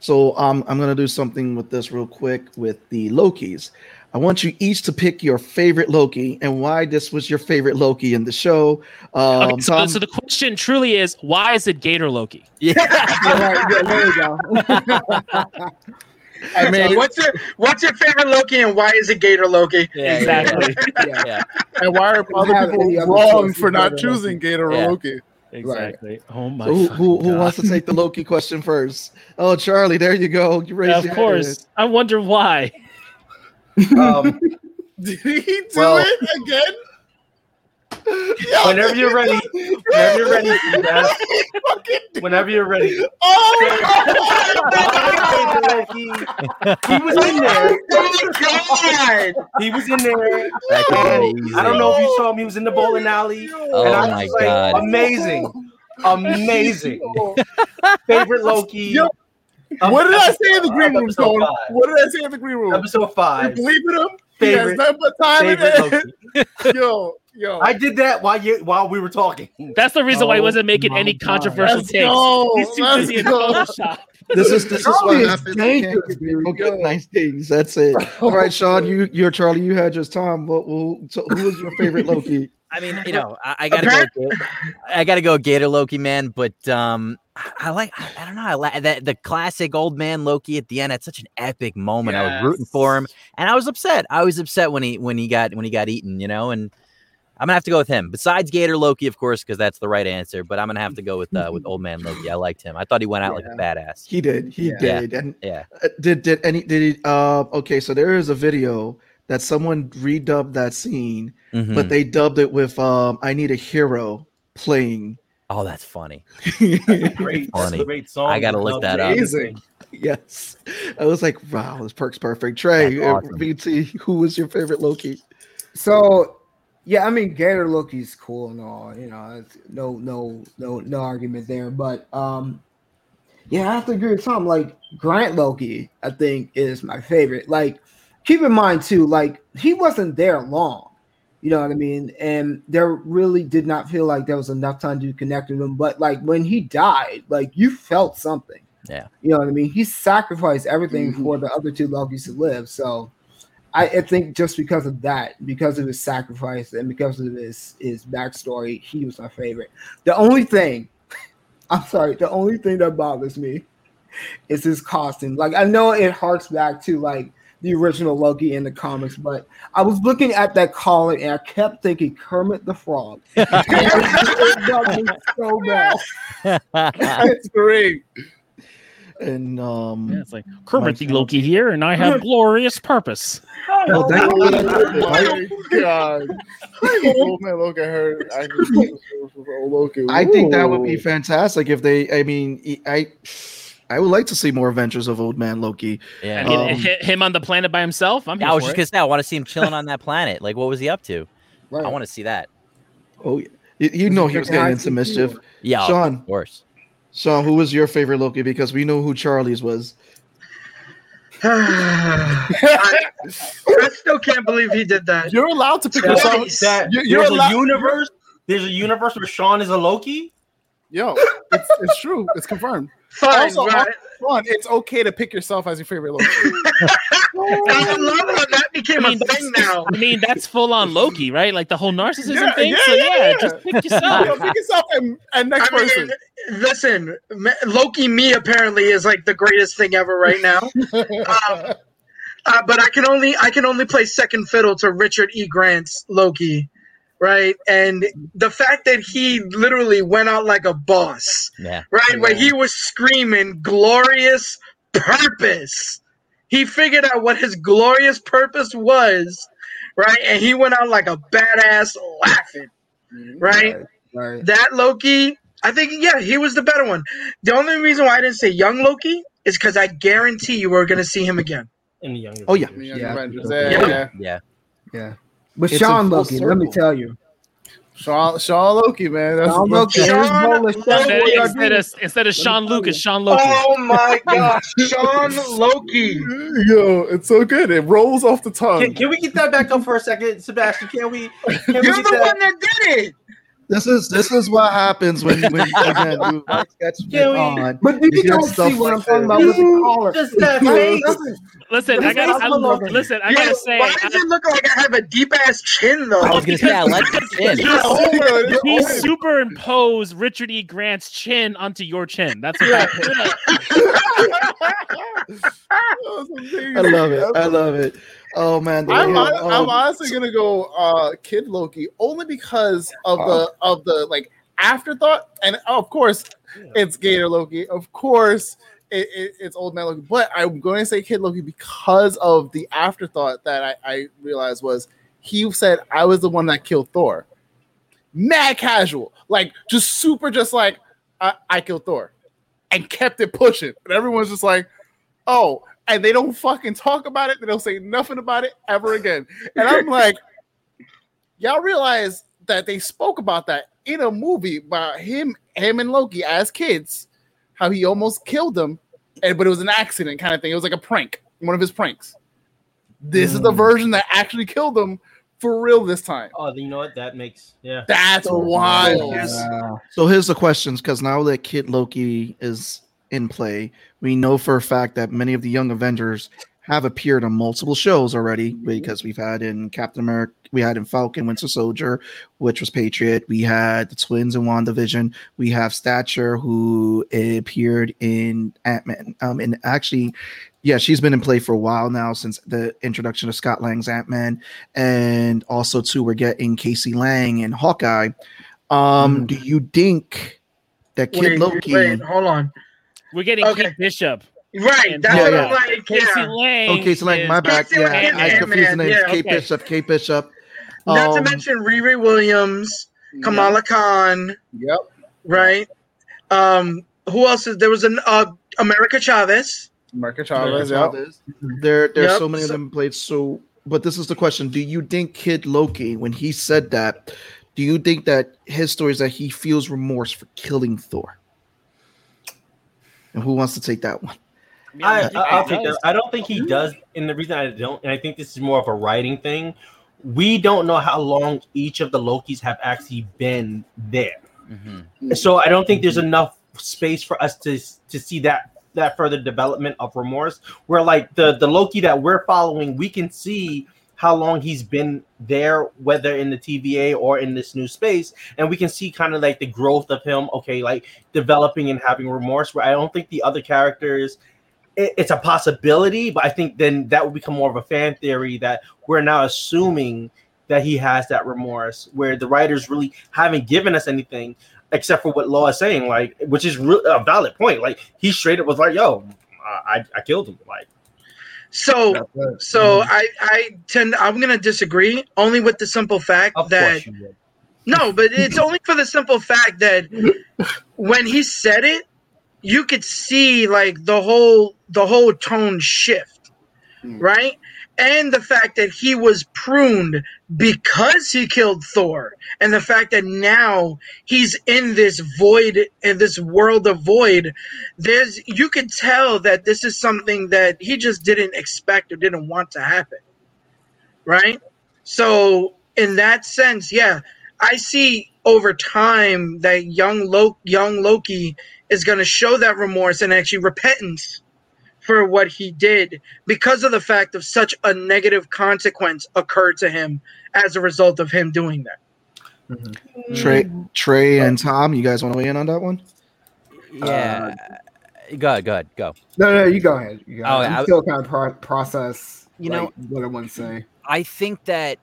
So um, I'm gonna do something with this real quick with the Lokis. I want you each to pick your favorite Loki and why this was your favorite Loki in the show. Um, Okay, so, Tom, so the question truly is, why is it Gator Loki? yeah. Yeah, right, yeah, there you go. I mean, what's your what's your favorite Loki and why is it Gator Loki? Yeah, Exactly. yeah. Yeah. and why are other have people other wrong for not other than choosing Gator Yeah. Loki? Exactly. Oh my. so who, who, fucking who wants to take the Loki question first? Oh, Charlie, there you go. You raised Yeah, of your course. I wonder why. Um, Did he do Well- it again? whenever you're ready, whenever you're ready, you guys, whenever you're ready. Oh, my he was in there. Oh my god! He was in there. That's amazing. I don't know if you saw him. He was in the bowling alley. Oh and I my was like, God. amazing, amazing. Favorite Loki. Yo, of- what did I say in the green room, episode Stone? five. What did I say in the green room? Episode five. You five. believe in him? He has Favorite, nothing but time in favorite it. Loki. Yo, yo. I did that while you while we were talking. That's the reason why he Oh wasn't making any God. controversial Let's takes. go. He's too Let's busy in. Photoshop. This is this is what Charlie happens. when dangerous, dude. good, nice things. That's it. All right, Sean, you you're Charlie. You had yours. Tom, what, what, so who was your favorite Loki? I mean, you know, I, I gotta go. I gotta go Gator Loki, man. But um, I, I like. I, I don't know. I like that the classic old man Loki at the end. Had such an epic moment. I was rooting for him, and I was upset. I was upset when he when he got when he got eaten. You know, and I'm gonna have to go with him. Besides Gator Loki, of course, because that's the right answer. But I'm gonna have to go with uh, with old man Loki. I liked him. I thought he went out like a badass. He did. He Yeah. did. And Yeah. uh, did did any did he? Uh, okay, so there is a video that someone redubbed that scene, Mhm. but they dubbed it with um, "I Need a Hero" playing. Oh, that's funny. Great, Funny. great song. I gotta look that up. Yes, I was like, "Wow, this perk's perfect." Trey, That's uh, awesome. VT, who was your favorite Loki? So Yeah, I mean Gator Loki's cool and all, you know, it's no no no no argument there. But um yeah, I have to agree with Tom. Like Grant Loki, I think is my favorite. Like, keep in mind too, like he wasn't there long. You know what I mean? And there really did not feel like there was enough time to connect with him. But like when he died, like you felt something. Yeah. You know what I mean? He sacrificed everything Mhm. for the other two Lokis to live. So I, I think just because of that, because of his sacrifice and because of his his backstory, he was my favorite. The only thing, I'm sorry, the only thing that bothers me is his costume. Like I know it harks back to like the original Loki in the comics, but I was looking at that collar and I kept thinking Kermit the Frog. it bugged me so bad. That's great. And um, Yeah, it's like Kermit the Loki here, and I have glorious purpose. well, thank you. Oh my god. Old man Loki heard I. I think that would be fantastic if they. I mean, I I would like to see more adventures of Old Man Loki. Yeah. I mean, Um, hi- him on the planet by himself. I'm here I was for just it. gonna say I want to see him chilling on that planet. Like, what was he up to? Right. I want to see that. Oh, yeah. you, you know he was getting into mischief. Yeah, Sean, of course. Sean, who was your favorite Loki? Because we know who Charlie's was. I, I still can't believe he did that. You're allowed to pick Twice. yourself. That You're- you're there's a universe. There's a universe where Sean is a Loki. Yo, it's, it's true. It's confirmed. Fine, Also, right? Ron, it's okay to pick yourself as your favorite Loki. I love how that became I a mean, thing now. I mean, that's full on Loki, right? Like the whole narcissism Yeah, thing. yeah, so yeah, yeah, yeah. just pick Yo, yourself. pick yourself and, and next I mean, person. listen, Loki me apparently is like the greatest thing ever right now. Um, uh, but I can only I can only play second fiddle to Richard E. Grant's Loki, right? And the fact that he literally went out like a boss, Yeah. right? Where he was screaming glorious purpose. He figured out what his glorious purpose was, right? And he went out like a badass laughing, right? Right. That Loki, I think, yeah, he was the better one. The only reason why I didn't say young Loki is because I guarantee you we're going to see him again. In the younger. Oh yeah, Yeah, Yeah. Avengers. Yeah, Yeah. But It's Sean a full Loki, let me tell you. Sean, Sean Loki, man. That's, Sean Loki, that's- his Sean Loki. Instead, instead of instead of Sean Lucas, Sean Loki. Oh my gosh, Sean Loki. Yo, it's so good. It rolls off the tongue. Can, can we get that back up for a second, Sebastian? Can we? Can You're get the that? one that did it. This is this is what happens when when again you sketch Can we- on. But You you don't see what like I'm talking about with the collar. Just that face. listen, Listen, I got not I, Loki. listen. I Yeah, gotta say, why I, does it look like I have a deep ass chin though? I was gonna say I like the chin. he He superimposed Richard E. Grant's chin onto your chin. That's what happened. I love it. I love it. Oh man, I'm, way- hon- I'm honestly gonna go uh Kid Loki only because of the of the like afterthought, and of course it's Gator Loki. Of course it, it- it's Old Man Loki, but I'm going to say Kid Loki because of the afterthought that I, I realized was he said I was the one that killed Thor. Mad casual, like just super, just like I, I killed Thor, and kept it pushing, and everyone's just like, oh, and they don't fucking talk about it. They don't say nothing about it ever again. And I'm like, y'all realize that they spoke about that in a movie about him, him and Loki as kids, how he almost killed them, and but it was an accident kind of thing. It was like a prank, one of his pranks. This is the version that actually killed them for real this time. Oh, you know what? That makes yeah. That's wild. uh, So here's the questions because now that Kid Loki is in play, we know for a fact that many of the young Avengers have appeared on multiple shows already because we've had in Captain America, we had in Falcon Winter Soldier, which was Patriot. We had the twins in WandaVision. We have Stature who appeared in Ant Man. Um, and actually, yeah, she's been in play for a while now since the introduction of Scott Lang's Ant Man, and also too we're getting Casey Lang and Hawkeye. Um, do you think that Kid Wait, Loki? wait, hold on. We're getting Okay. Kate Bishop. Right, that's Yeah, what yeah. I'm like. Casey Yeah. Lang. Oh, Casey Lang, my is- bad. Casey Yeah, Lang I and confused the Ant-Man, names. yeah, Kate okay. Bishop, Kate Bishop. Not to Um, mention Riri Williams, Kamala Khan, Yep. right? Um, who else is there? Was an uh, America Chavez. America America Chavez. Yep. Chavez. There, there's Yep, so many of them played. So but this is the question: Do you think Kid Loki, when he said that, do you think that his story is that he feels remorse for killing Thor? And who wants to take that one? I, think I, will he take that. I don't think he does. And the reason I don't, and I think this is more of a writing thing, we don't know how long each of the Lokis have actually been there. Mhm. So I don't think there's enough space for us to to see that that further development of remorse. Where like the the Loki that we're following, we can see how long he's been there, whether in the TVA or in this new space, and we can see kind of like the growth of him. Okay, like developing and having remorse. Where I don't think the other characters. it- It's a possibility, but I think then that would become more of a fan theory that we're now assuming that he has that remorse, where the writers really haven't given us anything except for what Law is saying, like, which is re- a valid point. Like, he straight up was like, "Yo, I, I killed him." Like, So so I I tend I'm gonna disagree only with the simple fact of that course you would. No, but it's only for the simple fact that when he said it, you could see like the whole the whole tone shift, Hmm. right? And the fact that he was pruned because he killed Thor, and the fact that now he's in this void in this world of void, there's you can tell that this is something that he just didn't expect or didn't want to happen. Right? So in that sense, yeah, I see over time that young Loki, young Loki is going to show that remorse and actually repentance for what he did because of the fact of such a negative consequence occurred to him as a result of him doing that. Mm-hmm. Trey, Trey, and Tom, you guys want to weigh in on that one? Yeah. Uh, go ahead, go ahead, go. No, no, you go ahead. You go Oh, ahead. I- I'm still kind of pro- process. You like, know- what I want to say. I think that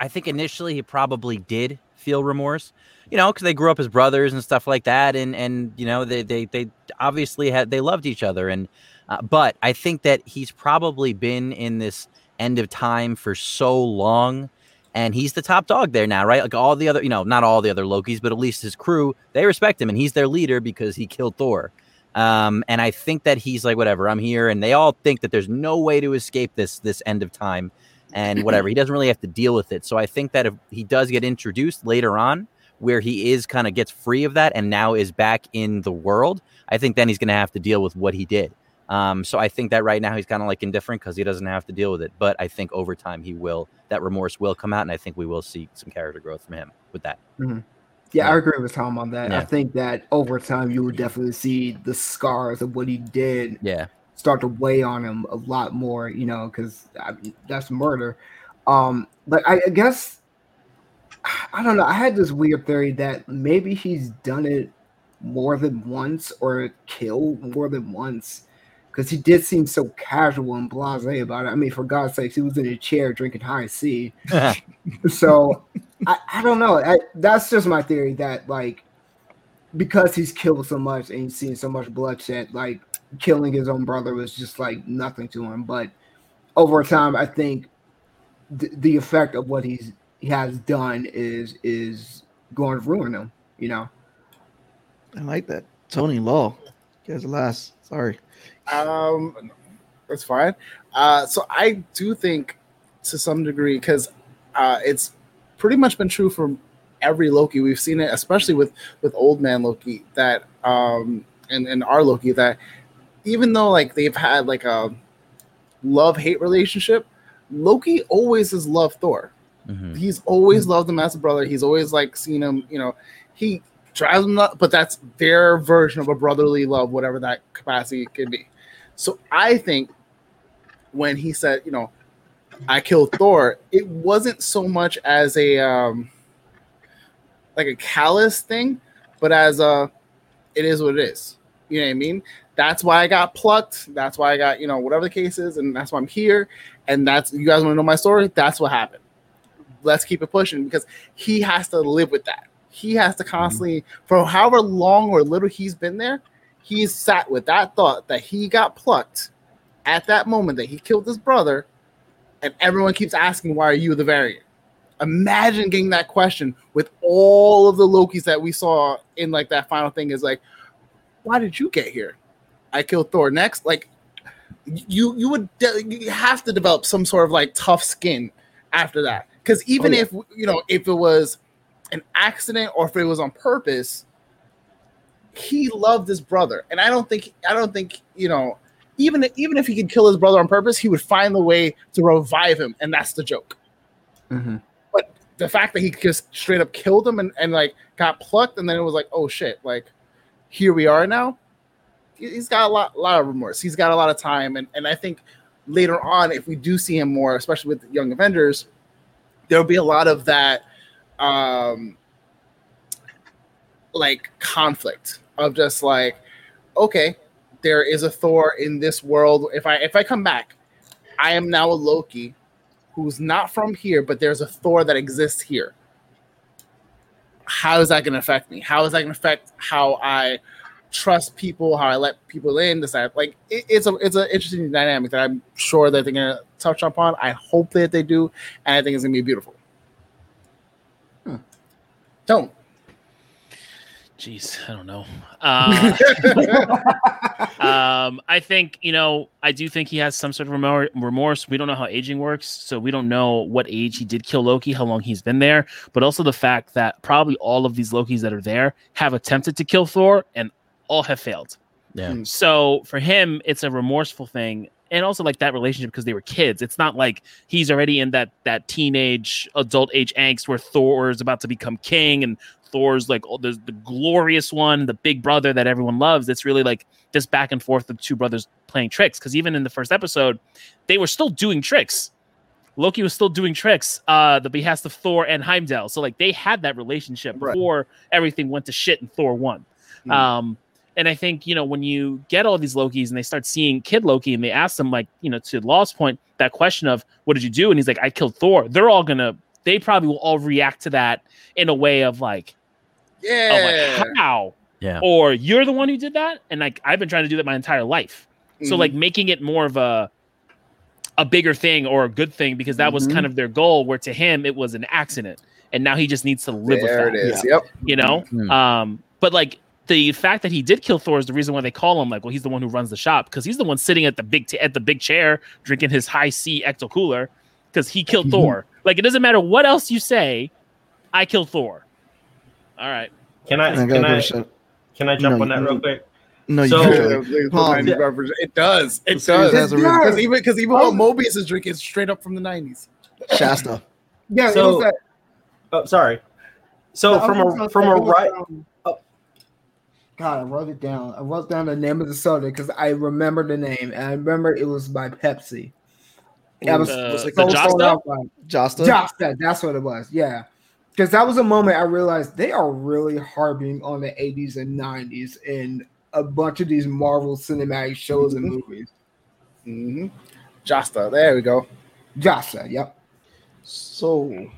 I think initially he probably did feel remorse, you know, because they grew up as brothers and stuff like that, and and you know they they they obviously had they loved each other, and uh, but I think that he's probably been in this end of time for so long. And he's the top dog there now, right? Like all the other, you know, not all the other Lokis, but at least his crew, they respect him, and he's their leader because he killed Thor. Um, and I think that he's like, whatever, I'm here, and they all think that there's no way to escape this this end of time and whatever. he doesn't really have to deal with it. So I think that if he does get introduced later on, where he is kind of gets free of that and now is back in the world, I think then he's going to have to deal with what he did. Um, so I think that right now he's kind of like indifferent because he doesn't have to deal with it. But I think over time he will, that remorse will come out, and I think we will see some character growth from him with that. Yeah, I agree with Tom on that. I think that over time you will definitely see the scars of what he did Yeah. start to weigh on him a lot more, you know, because that's murder. Um, but I, I guess I don't know. I had this weird theory that maybe he's done it more than once or killed more than once because he did seem so casual and blasé about it. I mean, for God's sakes, he was in a chair drinking Hi-C. So I, I don't know. I, that's just my theory that like because he's killed so much and he's seen so much bloodshed, like killing his own brother was just like nothing to him. But over time, I think th- the effect of what he's he has done is is going to ruin him. You know. I like that. Tony Law. You guys are last. Sorry. Um, that's fine. Uh, so I do think, to some degree, because uh, it's pretty much been true for every Loki. We've seen it, especially with with Old Man Loki, that um, and and our Loki, that even though like they've had like a love hate relationship, Loki always has loved Thor. Mhm. He's always loved him as a brother. He's always like seen him. You know, he drives nuts, but that's their version of a brotherly love, whatever that capacity can be. So I think when he said, you know, I killed Thor, it wasn't so much as a um like a callous thing, but as a it is what it is. You know what I mean? That's why I got plucked. That's why I got, you know, whatever the case is, and that's why I'm here. And that's you guys want to know my story? That's what happened. Let's keep it pushing because he has to live with that. He has to mm-hmm. constantly, for however long or little he's been there, he's sat with that thought that he got plucked at that moment that he killed his brother, and everyone keeps asking, Why are you the variant? Imagine getting that question with all of the Lokis that we saw in like that final thing is like, Why did you get here? I killed Thor next. Like, you you would de- you have to develop some sort of like tough skin after that. Because even Oh, yeah. if you know if it was an accident or if it was on purpose, he loved his brother, and I don't think I don't think you know even even if he could kill his brother on purpose, he would find the way to revive him, and that's the joke. Mhm. But the fact that he just straight up killed him and, and like got plucked, and then it was like, oh shit, like here we are now. He- He's got a lot, lot of remorse. He's got a lot of time, and and I think later on, if we do see him more, especially with Young Avengers, there'll be a lot of that, um, like conflict of just like, okay, there is a Thor in this world. If I if I come back, I am now a Loki who's not from here, but there's a Thor that exists here. How is that going to affect me? How is that going to affect how I trust people, how I let people in? That like it, it's a it's an interesting dynamic that I'm sure that they're going to touch upon. I hope that they do, and I think it's going to be beautiful. Don't. Jeez, I don't know. Uh, um, I think you know, I do think he has some sort of remorse. We don't know how aging works, so we don't know what age he did kill Loki, how long he's been there, but also the fact that probably all of these Lokis that are there have attempted to kill Thor and all have failed. Yeah. So for him, it's a remorseful thing, and also like that relationship because they were kids. It's not like he's already in that that teenage adult age angst where Thor is about to become king and Thor's like oh, the, the glorious one, the big brother that everyone loves. It's really like this back and forth of two brothers playing tricks. Because even in the first episode, they were still doing tricks. Loki was still doing tricks, uh, the behest of Thor and Heimdall. So like they had that relationship Right. before everything went to shit and Thor won. Mm. Um, and I think you know when you get all these Lokis and they start seeing Kid Loki and they ask them like you know to Law's point that question of what did you do and he's like I killed Thor. They're all gonna they probably will all react to that in a way of like Yeah. of like how Yeah. or you're the one who did that and like I've been trying to do that my entire life. So Mhm. like making it more of a a bigger thing or a good thing because that was Mhm. kind of their goal where to him it was an accident and now he just needs to live there with that it is. Yep. you know Mhm. um but like the fact that he did kill thor is the reason why they call him like well he's the one who runs the shop because he's the one sitting at the big t- at the big chair drinking his Hi-C ecto cooler because he killed thor like it doesn't matter what else you say i killed thor all right Can I I can give a I shout- can I jump No, on that you- real quick? No, you So- can't. Paul, It does. It The does. has a re- Because even because even what Mobius is drinking is straight up from the nineties. Shasta. Yeah, it So- was that. Oh, sorry. So the from a from a right. um, God, I wrote it down. I wrote down the name of the soda because I remember the name, and I remember it was by Pepsi. I was, Uh, was the so Josta? by. Josta. Josta, that's what it was. Yeah, because that was a moment I realized they are really harping on the 80s and 90s in a bunch of these Marvel cinematic shows and movies. Mm-hmm. Josta. There we go. Josta, yep. So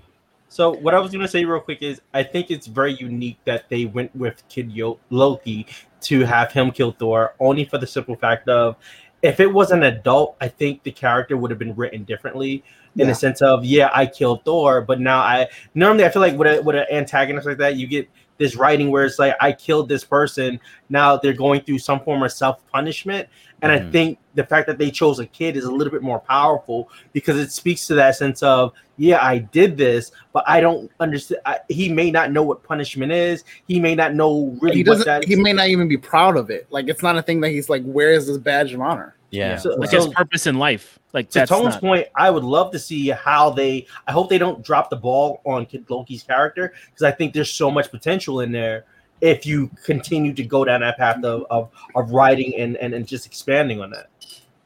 So what I was gonna say real quick is I think it's very unique that they went with Kid Yo- Loki to have him kill Thor, only for the simple fact of if it was an adult, I think the character would have been written differently in Yeah. the sense of yeah, I killed Thor, but now I normally I feel like with a with an antagonist like that, you get this writing where it's like I killed this person. Now they're going through some form of self punishment, and I Mhm. think the fact that they chose a kid is a little bit more powerful because it speaks to that sense of yeah, I did this, but I don't understand. I, he may not know what punishment is. He may not know really He doesn't. He may not even be proud of it. Like it's not a thing that he's like Where is this badge of honor. Yeah. So- like so- his purpose in life like to that's Tone's not, point, I would love to see how they. I hope they don't drop the ball on Kid Loki's character because I think there's so much potential in there if you continue to go down that path of of, of writing and, and and just expanding on that.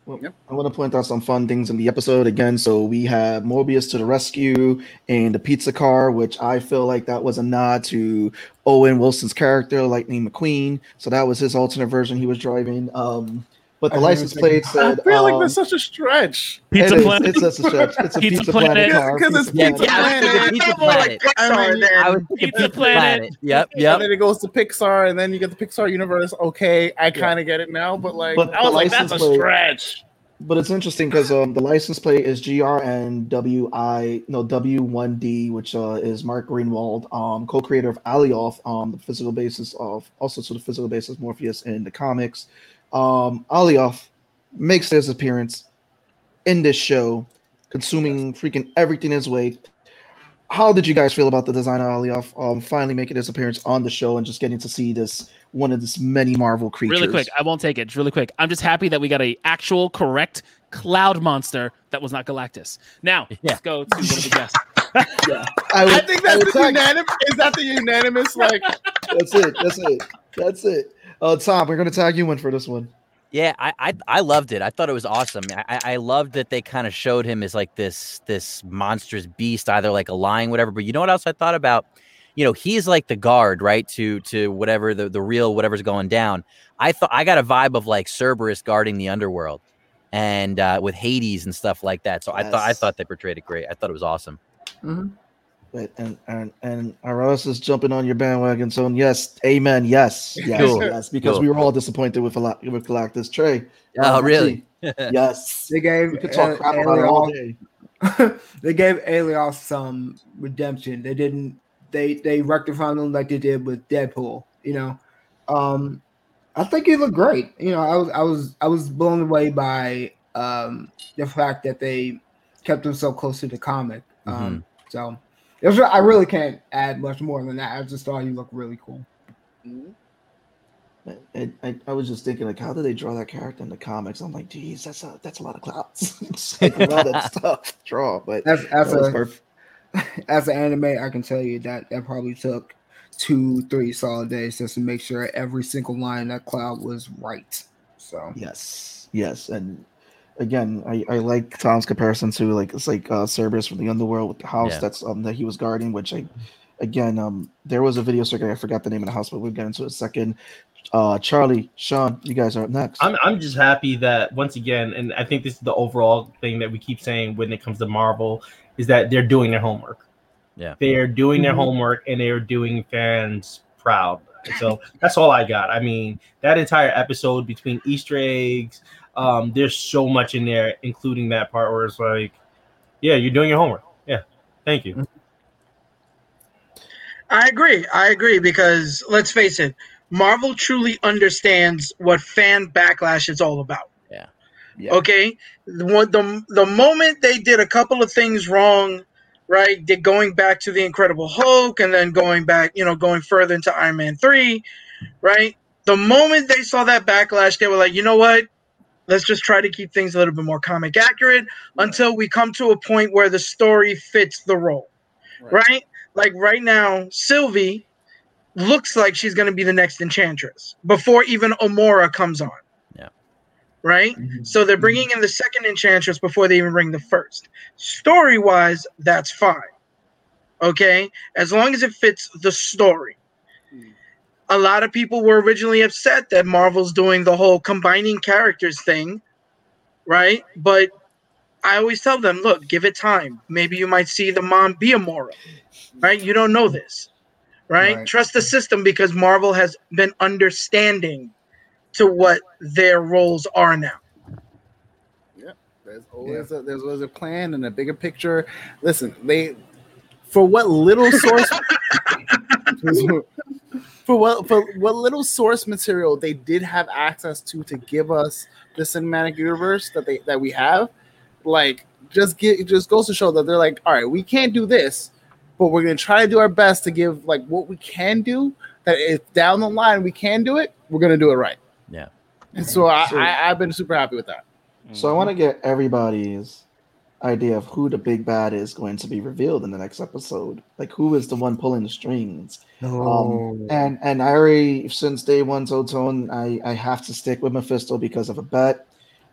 Well, I want to point out some fun things in the episode again. So we have Mobius to the rescue and the pizza car, which I feel like that was a nod to Owen Wilson's character, Lightning McQueen. So that was his alternate version he was driving. Um, but the I license plate think I feel like um, that's such a stretch. pizza it is. planet It's just a stretch. It's a Pizza pizza, Planet. planet, car. Because it's Pizza Pizza Planet. Yeah, I Pizza Planet. I mean. I was Pizza Pizza Planet. Planet. Yep, And then it goes to Pixar, and then you get the Pixar universe. Okay, I kind of get it now, but like But I was like, that's a stretch. But it's interesting because um, the license plate is GRNWI, no W1D, which uh, is Mark Gruenwald, um, co-creator of Alioth, um, the physical basis of also sort of physical basis Mobius in the comics. Um, Alioth makes his appearance in this show, consuming freaking everything his way. How did you guys feel about the designer Alioth um, finally making his appearance on the show and just getting to see this one of this many Marvel creatures? Really quick, I won't take it. Just really quick. I'm just happy that we got a actual correct cloud monster that was not Galactus. Now let's go to one of the guests. I, I, would- think that's would the unanimous. Is that the unanimous? Like, That's it. That's it. That's it. Uh, Tom, we're gonna tag you in for this one. Yeah, I, I I loved it. I thought it was awesome. I, I- I loved that they kind of showed him as like this this monstrous beast, either like a lion, whatever. But you know what else I thought about? You know, he's like the guard, right? To to whatever the, the real whatever's going down. I thought I got a vibe of like Cerberus guarding the underworld and uh, with Hades and stuff like that. So I thought I thought they portrayed it great. I thought it was awesome. But and and and Aros is jumping on your bandwagon. So yes, amen. Yes, yes, Cool. yes. Because Cool. we were all disappointed with Gal- with Galactus Trey. Oh, Uh, really? yes. They gave We could talk uh, crap about it all day. they gave Alioth some redemption. They didn't. They they rectified him like they did with Deadpool. You know, um, I think he looked great. You know, I was I was I was blown away by um the fact that they kept him so close to the comic. Um, so I really can't add much more than that. I just thought you looked really cool. Mm-hmm. I, I, I was just thinking like, how did they draw that character in the comics? I'm like, geez, that's a that's a lot of clouds. A lot of stuff to draw, but As as a perfect. as an anime, I can tell you that that probably took two, three solid days just to make sure every single line in that cloud was right. So Yes, yes, and again, I, I like Tom's comparison to like it's like uh Cerberus from the underworld with the house Yeah. that's um that he was guarding, which I again um there was a video circuit I forgot the name of the house, but we'll get into it in a second. Uh, Charlie, Sean, you guys are up next. I'm I'm just happy that once again, and I think this is the overall thing that we keep saying when it comes to Marvel, is that they're doing their homework. Yeah. They are doing their Mhm. homework and they are doing fans proud. So that's all I got. I mean, that entire episode between Easter eggs, um, there's so much in there, including that part where it's like, yeah, you're doing your homework. Yeah. Thank you. I agree. I agree because let's face it, Marvel truly understands what fan backlash is all about. Yeah. Yeah. Okay. The, one- the the moment they did a couple of things wrong, right? They're going back to the Incredible Hulk and then going back, you know, going further into Iron Man three, right? The moment they saw that backlash, they were like, you know what? Let's just try to keep things a little bit more comic accurate until we come to a point where the story fits the role, Right. right? Like right now, Sylvie looks like she's going to be the next Enchantress before even Amora comes on. Yeah. Right? Mm-hmm. So they're bringing in the second Enchantress before they even bring the first. Story wise, that's fine. Okay? As long as it fits the story. A lot of people were originally upset that Marvel's doing the whole combining characters thing, right? But I always tell them, look, give it time. Maybe you might see the mom be a Mora, right? You don't know this, right? Right. Trust the system because Marvel has been understanding to what their roles are now. Yeah, there's always a, there's always a plan and a bigger picture. Listen, they for what little source for what for what little source material they did have access to to give us the cinematic universe that they that we have, like just get just goes to show that they're like, all right, we can't do this, but we're gonna try to do our best to give like what we can do. That if down the line we can do it, we're gonna do it right. Yeah. And so I, So- I I've been super happy with that. So I want to get everybody's idea of who the big bad is going to be revealed in the next episode. Like who is the one pulling the strings? Um, and and I already since day one told Tone I I have to stick with Mephisto because of a bet.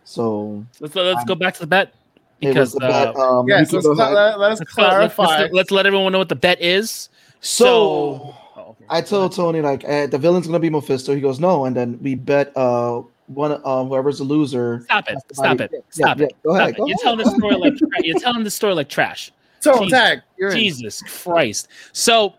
So Let's let's go back to the bet because the uh, bet. Um, Yes, let's, let, let- let us let's, let's, clarify. let's, let's let everyone know what the bet is. So So, oh, okay. I told Tony like eh, the villain's gonna be Mephisto. He goes no, and then we bet uh one um whoever's the loser. stop it, stop it, yeah, stop yeah, it. Go Stop ahead. it. go You're ahead. telling the story like tra- you're telling the story like trash. so Jesus. tag, you're in. Jesus Christ. So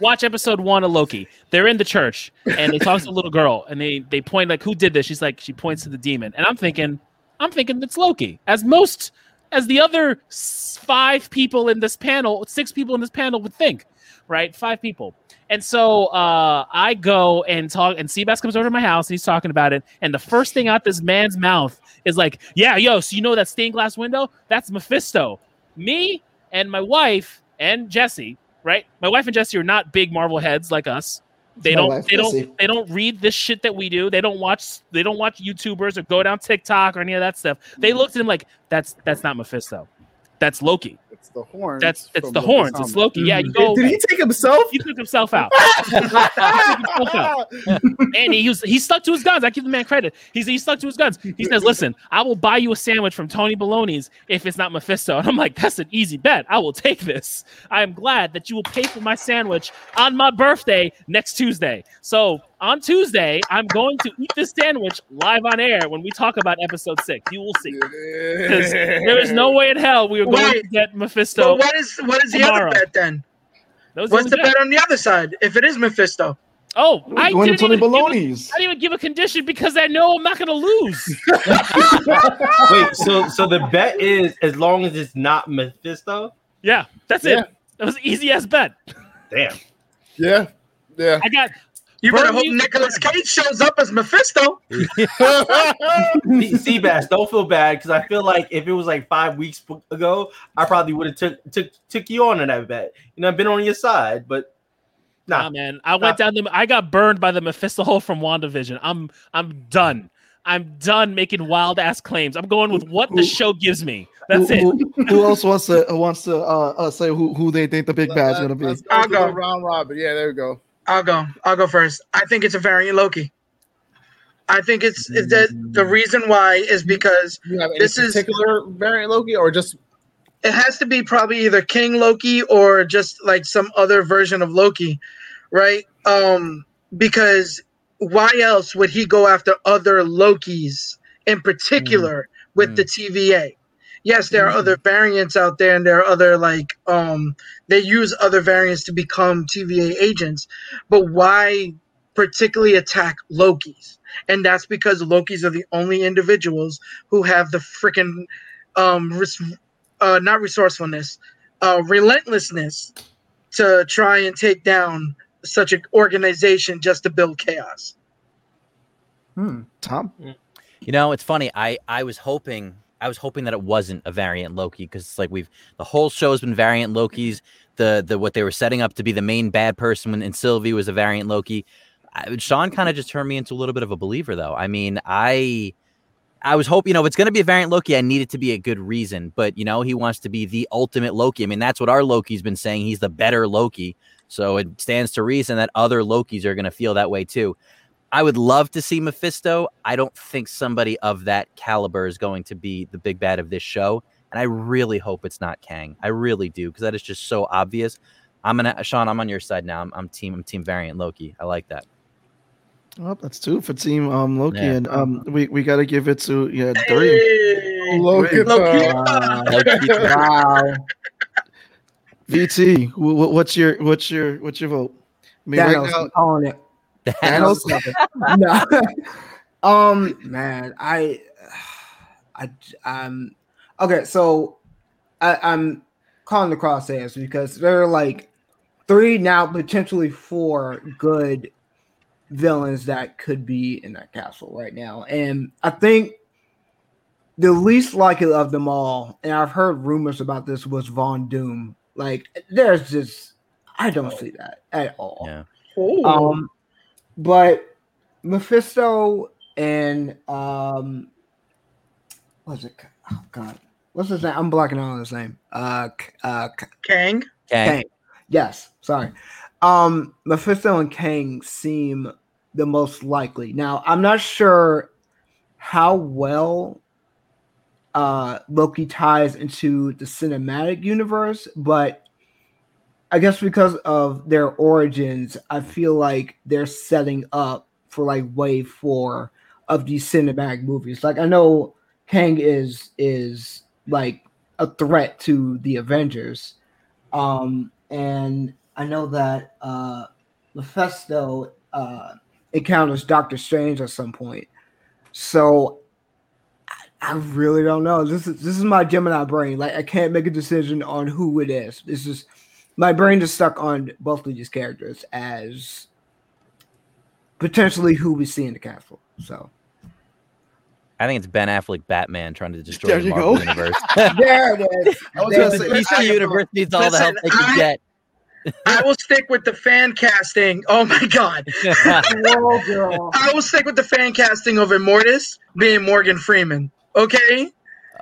watch episode one of Loki. They're in the church and they talk to a little girl and they they point like who did this? She's like she points to the demon. And I'm thinking, I'm thinking it's Loki. As most as the other five people in this panel, six people in this panel would think, right? Five people. And so uh, I go and talk, and Seabass comes over to my house and he's talking about it. And the first thing out this man's mouth is like, "Yeah, yo, so you know that stained glass window? That's Mephisto." Me and my wife and Jesse, right? My wife and Jesse are not big Marvel heads like us. They My don't. wife, They Jesse. don't. They don't read this shit that we do. They don't watch. They don't watch YouTubers or go down TikTok or any of that stuff. They looked at him like, "That's that's not Mephisto. That's Loki. It's the horns. That's it's the Loki's horns. It's. Loki. Yeah, mm-hmm. you go. Did he take himself? He took himself out. and he was he stuck to his guns. I give the man credit. He's he stuck to his guns. He says, "Listen, I will buy you a sandwich from Tony Baloney's if it's not Mephisto." And I'm like, "That's an easy bet. I will take this. I am glad that you will pay for my sandwich on my birthday next Tuesday." So on Tuesday, I'm going to eat this sandwich live on air when we talk about episode six. You will see. 'Cause There is no way in hell we are going Wait. to get Mephisto. So what is what is the other bet then? That was What's the bet. bet on the other side? If it is Mephisto, Oh, We're I going to didn't Tony even give a- I didn't even give a condition because I know I'm not going to lose. Wait, so so the bet is as long as it's not Mephisto. Yeah, that's Yeah. it. That was an easy ass bet. Damn. yeah, yeah. I got you better Burn hope you- Nicolas Cage shows up as Mephisto. See- Seabass, don't feel bad because I feel like if it was like five weeks ago, I probably would have took took took you on in that bet. You know, I've been on your side, but nah, nah. man. I went down the. I got burned by the Mephisto hole from WandaVision. I'm I'm done. I'm done making wild ass claims. I'm going with what the show gives me. That's who, it. Who, who else wants to wants to uh, uh, say who, who they think the big bad's gonna be? Let's I'll go. go. to Round robin. Yeah, there we go. I'll go. I'll go first. I think it's a variant Loki. I think it's, it's the the reason why is because You have any This is- particular variant Loki, or just it has to be probably either King Loki or just like some other version of Loki, right? Um, because why else would he go after other Lokis in particular with Mm. the TVA? Yes, there are other variants out there, and there are other like um they use other variants to become TVA agents, but why particularly attack Lokis? And that's because Lokis are the only individuals who have the freaking um res- uh not resourcefulness, uh relentlessness to try and take down such an organization just to build chaos. Hmm. Tom, You know, it's funny. I I was hoping I was hoping that it wasn't a variant Loki because it's like we've the whole show's been variant Lokis. Mm-hmm. The the what they were setting up to be the main bad person when and Sylvie was a variant Loki. I, Sean kind of just turned me into a little bit of a believer, though. I mean, I I was hoping, you know, if it's going to be a variant Loki, I need it to be a good reason. But you know, he wants to be the ultimate Loki. I mean, that's what our Loki's been saying. He's the better Loki. So it stands to reason that other Lokis are going to feel that way too. I would love to see Mephisto. I don't think somebody of that caliber is going to be the big bad of this show. And I really hope it's not Kang. I really do, because that is just so obvious. I'm gonna Sean, I'm on your side now. I'm, I'm team I'm team variant Loki. I like that. oh, that's two for Team um, Loki, Yeah. and um, we, we got to give it to yeah Dorian. Hey, Loki. Loki. Loki. Wow. VT, wh- wh- what's your what's your what's your vote? I mean, Thanos, right I'm now, calling it. Thanos. no. um, man, I, I, I'm okay. So, I, I'm calling the crosshairs because there are like three now, potentially four good villains that could be in that castle right now, and I think the least likely of them all, and I've heard rumors about this, was Von Doom. Like, there's just I don't see that at all. Yeah. Um, but Mephisto and um, what's it? Oh God, what's his name? I'm blocking out on his name. Uh, uh, K- Kang. Kang. Kang. Yes, sorry. Um, Mephisto and Kang seem the most likely. Now, I'm not sure how well uh Loki ties into the cinematic universe, but I guess because of their origins, I feel like they're setting up for like wave four of these cinematic movies. Like I know Kang is is like a threat to the Avengers. Um and I know that uh uh encounters Doctor Strange at some point. So I, I really don't know. This is this is my Gemini brain. Like I can't make a decision on who it is. This is my brain is stuck on both of these characters as potentially who we see in the castle. So I think it's Ben Affleck Batman trying to destroy There the Marvel go. universe. there it is. I was There gonna say, the DC universe needs all the help they can I- get. I will stick with the fan casting. Oh my god. Whoa, girl. I will stick with the fan casting of Immortus being Morgan Freeman. Okay?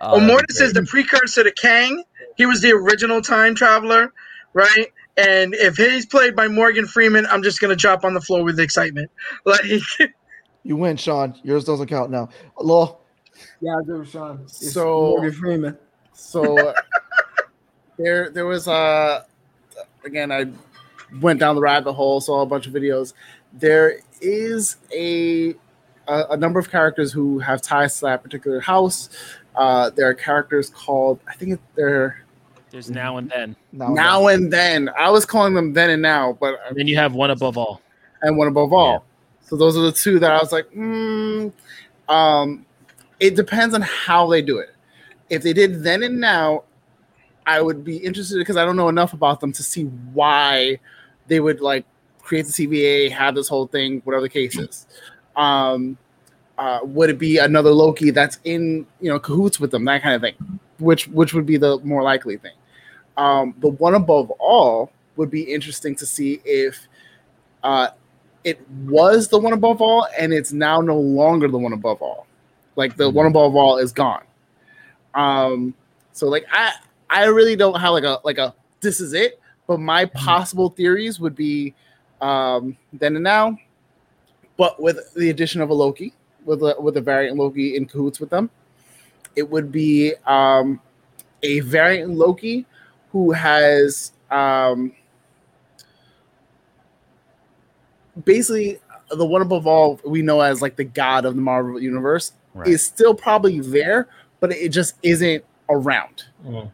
Oh, that'd Immortus is the precursor to Kang. He was the original time traveler, right? And if he's played by Morgan Freeman, I'm just gonna drop on the floor with excitement. Like You win, Sean. Yours doesn't count now. Law. Yeah, there was Sean. It's So- Morgan Freeman. So there, there was uh again. I went down the rabbit hole, saw a bunch of videos. There is a a, a number of characters who have ties to that particular house. Uh, there are characters called I think they're There's now and then. Now, now and then. I was calling them then and now, but And then you have one above all. and one above all. So those are the two that I was like, mm, um, it depends on how they do it. If they did then and now, I would be interested because I don't know enough about them to see why they would like create the TVA, have this whole thing, whatever the case is. Um, uh, would it be another Loki that's in you know cahoots with them, that kind of thing, which which would be the more likely thing. Um, the one above all would be interesting to see if uh, it was the one above all and it's now no longer the one above all. Like the one above all is gone. Um so like i i really don't have like a like a this is it but my possible theories would be um then and now but with the addition of a loki with a with a variant loki in cahoots with them it would be um a variant loki who has um basically the one above all we know as like the god of the Marvel universe Right. is still probably there, but it just isn't around. Mhm.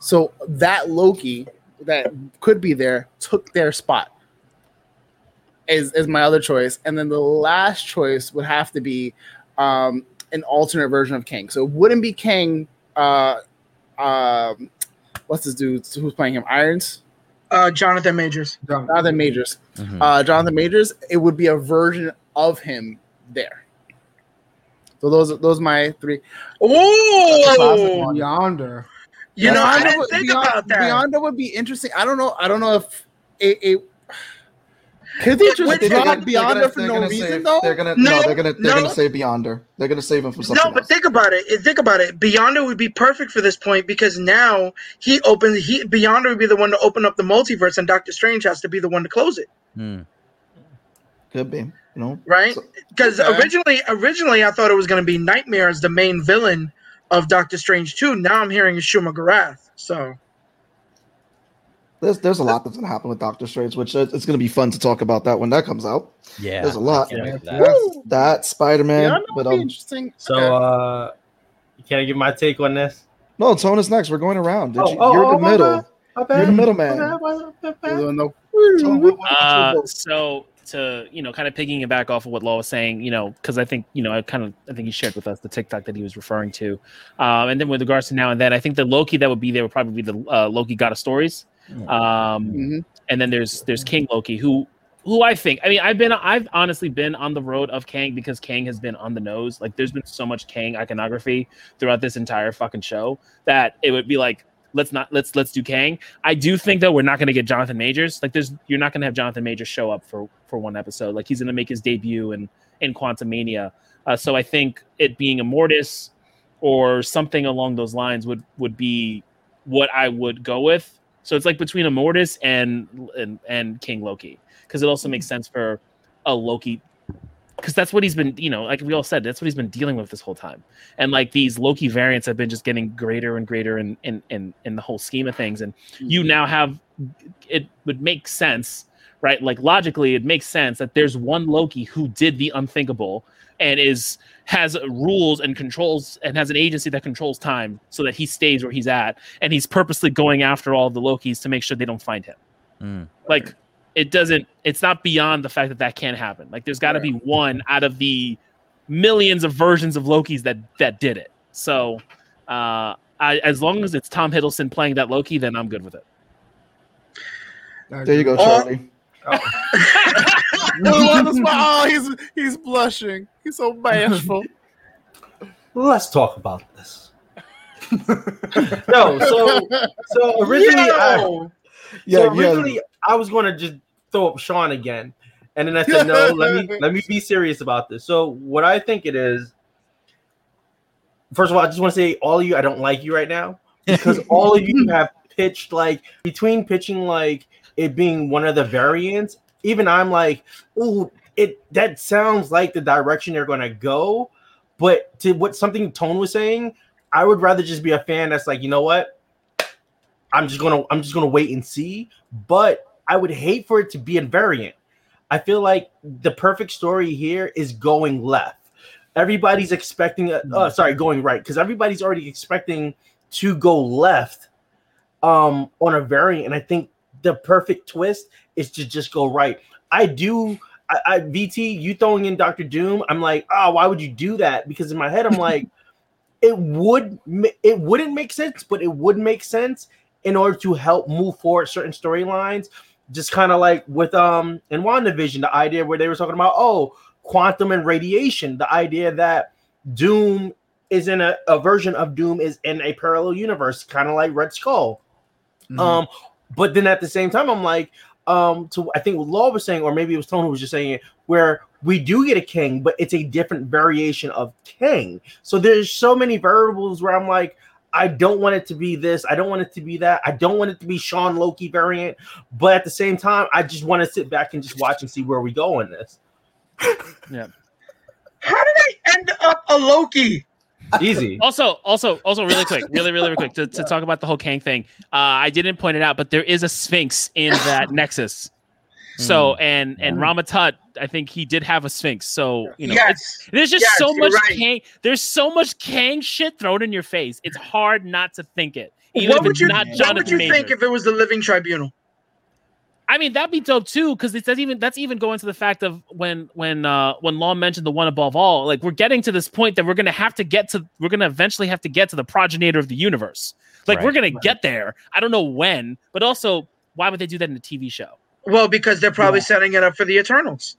So that Loki that could be there took their spot. Is is my other choice, and then the last choice would have to be um, an alternate version of Kang. So it wouldn't be Kang. Uh, um, what's this dude who's playing him? Irons. uh, Jonathan Majors. Jonathan Majors. Mhm. Uh, Jonathan Majors. It would be a version of him there. So those those are my three. Oh, Yonder. you know, I Beyonder didn't would- think Beyond- about that. Beyonder would be interesting. I don't know. I don't know if it. it could they just would- They're drop gonna- they're gonna- for no gonna reason save- though? They're gonna No, no, they're gonna they're no. gonna save Beyonder. They're gonna save him from something No, but else. think about it. Think about it. Beyonder would be perfect for this point because now he opens. He Beyonder would be the one to open up the multiverse, and Doctor Strange has to be the one to close it, Hmm. Could be. You know. right? So- Because Okay. originally, originally I thought it was going to be Nightmare as the main villain of Doctor Strange too. Now I'm hearing Shuma-Gorath. So There's there's a lot that's gonna happen with Doctor Strange, which uh, it's gonna be fun to talk about that when that comes out. Yeah. There's a lot. I can't wait for that. That Spider Man, Beyonder but would be um, interesting. So, Okay. uh, can I give my take on this? no, Tone is next. We're going around. Did Oh, you, oh, you're oh, the my middle. bad. My bad. You're the middleman. Uh, so to you know, kind of picking it back off of what Law was saying, you know, because I think you know, I kind of I think he shared with us the TikTok that he was referring to, um, and then with regards to now and then, I think the Loki that would be there would probably be the uh, Loki God of Stories, um, Mhm. and then there's there's King Loki who who I think I mean I've been I've honestly been on the road of Kang because Kang has been on the nose like there's been so much Kang iconography throughout this entire fucking show that it would be like let's not let's let's do Kang. I do think that we're not going to get Jonathan Majors. Like there's you're not going to have Jonathan Majors show up for for one episode. Like he's going to make his debut in in Quantumania. Uh, so I think it being Immortus or something along those lines would would be what I would go with. So it's like between Immortus and and, and King Loki because it also makes sense for a Loki because that's what he's been you know like we all said that's what he's been dealing with this whole time. And like these Loki variants have been just getting greater and greater in in in, in the whole scheme of things. And you mm-hmm. now have it would make sense right? Like logically it makes sense that there's one Loki who did the unthinkable and is has rules and controls and has an agency that controls time so that he stays where he's at. And he's purposely going after all the lokis to make sure they don't find him. Mm. like it doesn't it's not beyond the fact that that can't happen. Like there's got to be one out of the millions of versions of lokis that that did it. So uh I, as long as it's tom hiddleston playing that loki then i'm good with it. There you go, Oh. Charlie. oh, he's he's blushing. He's so bashful. Let's talk about this. no, so so originally, I, Yeah, so yeah. originally I was going to just throw up Sean again, and then I said no. let me let me be serious about this. So what I think it is. First of all, I just want to say all of you, I don't like you right now because all of you have pitched like between pitching like it being one of the variants. Even I'm like, oh, it that sounds like the direction they're going to go. But to what something Tone was saying, I would rather just be a fan that's like, you know what, I'm just gonna I'm just gonna wait and see. But I would hate for it to be invariant. I feel like the perfect story here is going left. Everybody's expecting, a, uh, sorry, going right because everybody's already expecting to go left um, on a variant, and I think the perfect twist is to just go right. I do. I, I VT, you throwing in Doctor Doom, I'm like, oh, why would you do that? Because in my head, I'm like, it would it wouldn't make sense, but it would make sense in order to help move forward certain storylines. Just kind of like with um in WandaVision, the idea where they were talking about oh quantum and radiation, the idea that Doom is in a, a version of Doom is in a parallel universe, kind of like Red Skull. Um, but then at the same time, I'm like, um, to I think what Law was saying, or maybe it was Tony who was just saying it, where we do get a king, but it's a different variation of king. So there's so many variables where I'm like, I don't want it to be this, I don't want it to be that, I don't want it to be Sean Loki variant, but at the same time, I just want to sit back and just watch and see where we go in this. Yeah. How did I end up a Loki? Easy. Also, also, also, really quick, really, really, really quick to, to talk about the whole Kang thing. Uh, I didn't point it out, but there is a Sphinx in that Nexus. So and and Rama-Tut, I think he did have a Sphinx. So you know, yes. there's just Yes, so much right. Kang. There's so much Kang shit thrown in your face. It's hard not to think it, even What if would it's you not What would you Major. think if it was the Living Tribunal? I mean, that'd be dope too, because that's even that's even going to the fact of when when uh when Law mentioned the one above all, like we're getting to this point that we're gonna have to get to we're gonna eventually have to get to the progenitor of the universe. Like we're gonna get there. I don't know when, but also why would they do that in a TV show? Well, because they're probably setting it up for the Eternals.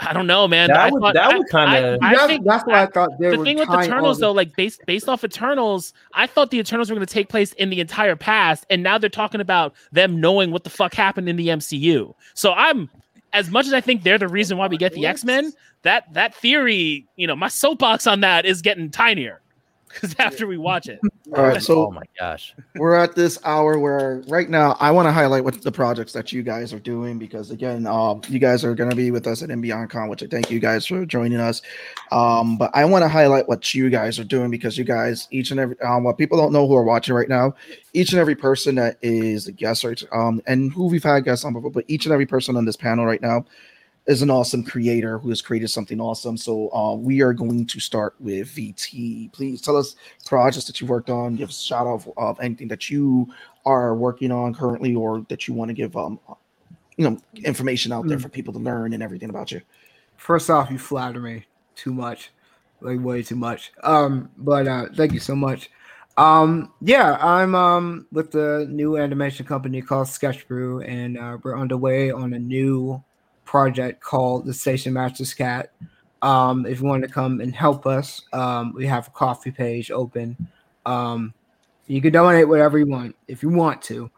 I don't know, man. That I would- thought- that I- would kinda- I, I that's, think that's what I thought they the were thing with tying all Eternals the- though, like based based off Eternals, I thought the Eternals were going to take place in the entire past, and now they're talking about them knowing what the fuck happened in the MCU. So I'm, as much as I think they're the reason why we get the X Men, that that theory, you know, my soapbox on that is getting tinier because after we watch it, All right, so oh my gosh. we're at this hour where right now I want to highlight what the projects that you guys are doing because again, um, you guys are going to be with us at Con, which I thank you guys for joining us. Um, but I want to highlight what you guys are doing because you guys, each and every, um, what people don't know who are watching right now, each and every person that is a guest, right, um, and who we've had guests on before, but each and every person on this panel right now is an awesome creator who has created something awesome. So uh, we are going to start with VT. Please tell us projects that you worked on. Give us a shout out of anything that you are working on currently, or that you want to give um, you know, information out there Mm. for people to learn and everything about you. First off, you flatter me too much, like way too much. Um, but uh, thank you so much. Um, yeah, I'm um with the new animation company called Sketch Brew, and uh, we're underway on a new project called the Station Masters Cat. Um, if you want to come and help us, um, we have a Ko-fi page open. Um, you can donate whatever you want if you want to.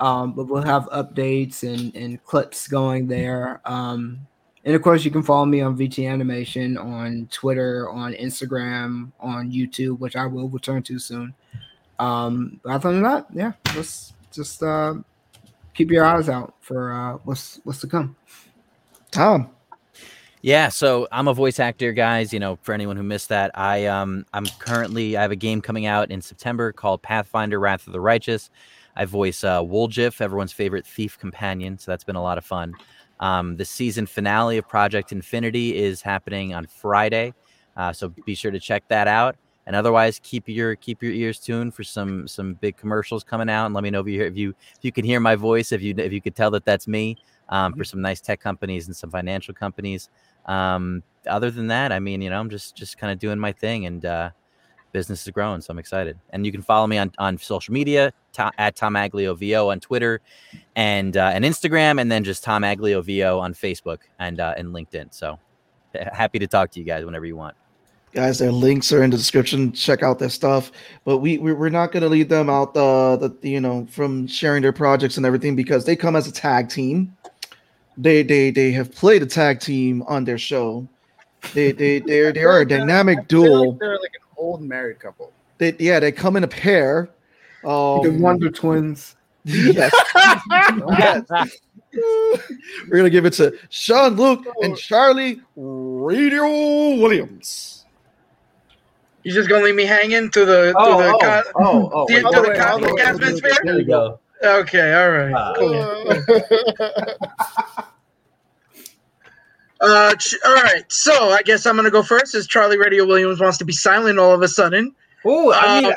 Um, but we'll have updates and, and clips going there. Um, and of course, you can follow me on VT Animation on Twitter, on Instagram, on YouTube, which I will return to soon. Um, but other than that, yeah, let's just uh, keep your eyes out for uh, what's what's to come. Tom, Yeah, so I'm a voice actor, guys. You know, for anyone who missed that, I um I'm currently I have a game coming out in September called Pathfinder: Wrath of the Righteous. I voice uh, Woljif, everyone's favorite thief companion, so that's been a lot of fun. Um, the season finale of Project Infinity is happening on Friday, uh, so be sure to check that out. And otherwise, keep your keep your ears tuned for some some big commercials coming out. And let me know if you hear, if you if you can hear my voice, if you if you could tell that that's me um, for some nice tech companies and some financial companies um other than that i mean you know i'm just just kind of doing my thing and uh business is growing. So I'm excited. And you can follow me on, on social media to, at Tom Aglio VO on Twitter and uh, and Instagram, and then just Tom Aglio VO on Facebook and uh, and LinkedIn. So happy to talk to you guys whenever you want. guys their links are in the description check out their stuff but we, we we're not going to leave them out the, the you know from sharing their projects and everything because they come as a tag team they they they have played a tag team on their show they they they're they are a dynamic They're duel like, they're like an old married couple. they yeah they come in a pair um, the Wonder Twins. yes. yes. we're gonna give it to sean luke and charlie radio williams You just gonna leave me hanging through the Oh, through the oh, co- oh, oh, the- wait, through oh, the cosmic oh, atmosphere? There you go. Okay, all right, Ah. cool. Uh, all right. So I guess I'm gonna go first, as Charlie Radio Williams wants to be silent all of a sudden. Oh, I mean,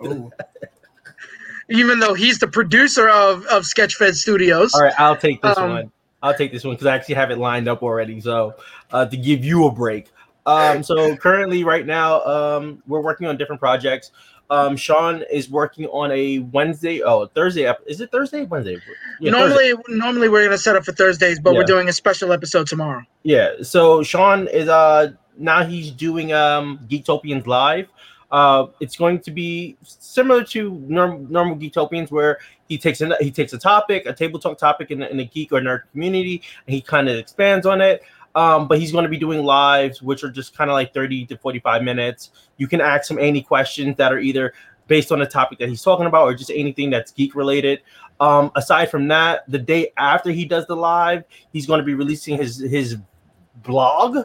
Um, even though he's the producer of of Sketchfed Studios. all right, I'll take this Um, one. I'll take this one because I actually have it lined up already. So uh, to give you a break. Um, so currently, right now, um, we're working on different projects. Um, Sean is working on a Wednesday, oh Thursday. Is it Thursday? Wednesday? Yeah, Thursday. normally, normally we're gonna set up for Thursdays, but we're doing a special episode tomorrow. Yeah. So Sean is uh now he's doing um Geektopians live. Uh, it's going to be similar to norm- normal Geektopians, where he takes a he takes a topic, a table talk topic in, the- in the geek or nerd community, and he kind of expands on it. Um, but he's going to be doing lives, which are just kind of like thirty to forty-five minutes. You can ask him any questions that are either based on the topic that he's talking about or just anything that's geek related. Um, aside from that, the day after he does the live, he's going to be releasing his his blog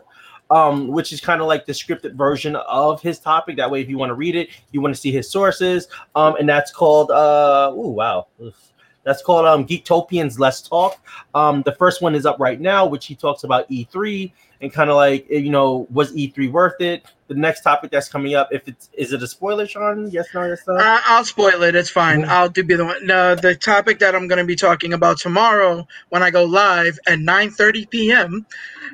um, which is kind of like the scripted version of his topic. That way, if you want to read it, you want to see his sources, um, and that's called uh, oh wow, Oof. That's called um, Geektopians Let's Talk. Um, the first one is up right now, which he talks about E3 and kind of like you know, was E3 worth it? The next topic that's coming up, if it's is it a spoiler, Sean? Yes, no, yes, no. Uh, I'll spoil it. It's fine. I'll do be the one. No, the topic that I'm going to be talking about tomorrow when I go live at 9:30 p.m.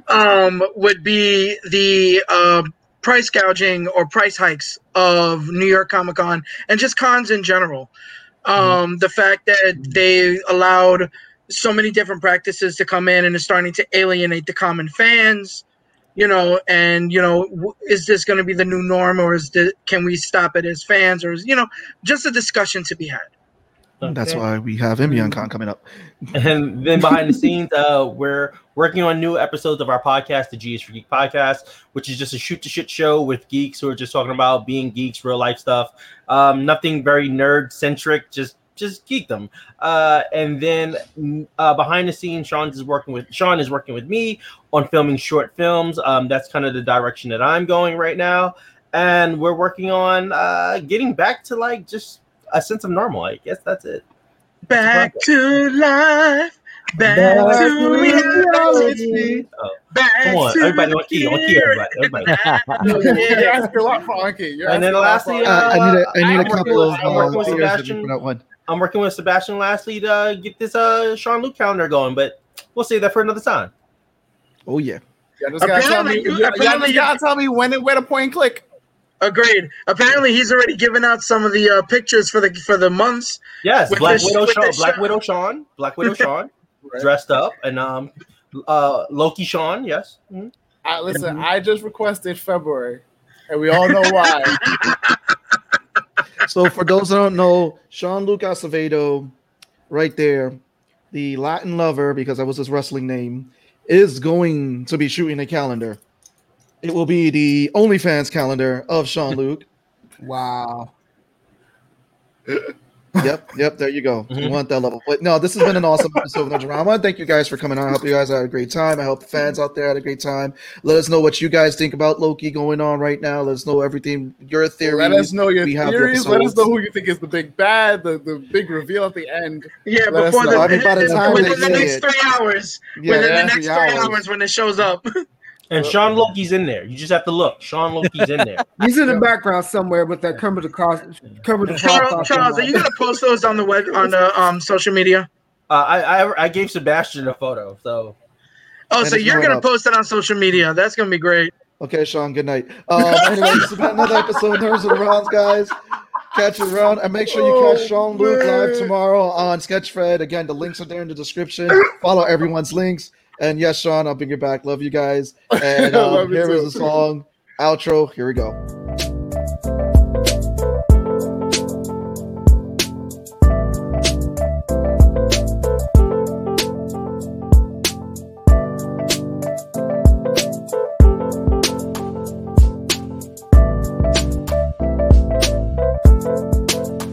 Um, would be the uh, price gouging or price hikes of New York Comic Con and just cons in general. Um, The fact that they allowed so many different practices to come in and is starting to alienate the common fans you know and you know is this going to be the new norm or is the, can we stop it as fans or is you know just a discussion to be had. That's why we have imbiancon coming up. And then behind the scenes, uh, we're working on new episodes of our podcast, the G is for Geek podcast, which is just a shoot to shit show with geeks who are just talking about being geeks, real life stuff. Um, nothing very nerd centric, just just geekdom. Uh, and then mm, uh, behind the scenes, Sean is working with Sean is working with me on filming short films. Um, that's kind of the direction that I'm going right now, and we're working on uh, getting back to like just a sense of normal. I guess that's it. back to life back, Back to to reality Oh, back come on, to everybody on key, on key, everybody. everybody. You're asking a lot for Anki. You're And then asking a lot lastly, uh, Uh, I need a, I need I'm a couple of I'm working uh, with beers Sebastian. for that one. I'm working with Sebastian lastly to uh, get this uh Sean Luke calendar going, but we'll save that for another time. Oh yeah. Yeah, just gotta tell me. Apparently you- Yeah, apparently just you- gotta tell me when and where to point and click. agreed apparently he's already given out some of the uh, pictures for the for the months Yes, Black the- Widow Sean, the Black Sean. Widow Sean, Black Widow Sean, Right. dressed up, and um, uh, Loki Sean. Yes, Mhm. I, listen, I just requested February, and we all know why. So for those that don't know, Sean Luke Acevedo, right there, the Latin lover, because that was his wrestling name, is going to be shooting a calendar. It will be the OnlyFans calendar of Sean Luke. Wow. Yep, yep, there you go. You Mhm. want that level. But no, this has been an awesome episode of No Drama. Thank you guys for coming on. I hope you guys had a great time. I hope the fans out there had a great time. Let us know what you guys think about Loki going on right now. Let us know everything, your theories. Let us know your We the theories. Let us know who you think is the big bad, the, the big reveal at the end. yeah Let before the, I mean, by the time within the next it- three hours Yeah, within the next three three hours. hours when it shows up And Sean Loki's in there. You just have to look. Sean Loki's in there. He's in the background somewhere with that cover the cost cover the Charles, Charles are you gonna post those on the web on the um, social media? Uh, I, I I gave Sebastian a photo, so Oh, and so you're gonna up. post it on social media. That's gonna be great. Okay, Sean. Good night. Um, anyway, this is another episode of Nerds of the Rounds, guys. Catch it around and make sure you catch oh, Sean Luke live tomorrow on Sketchfred. Again, the links are there in the description. Follow everyone's links. And yes, Sean, I'll bring you back. Love you guys. And um, here is the song outro. Here we go.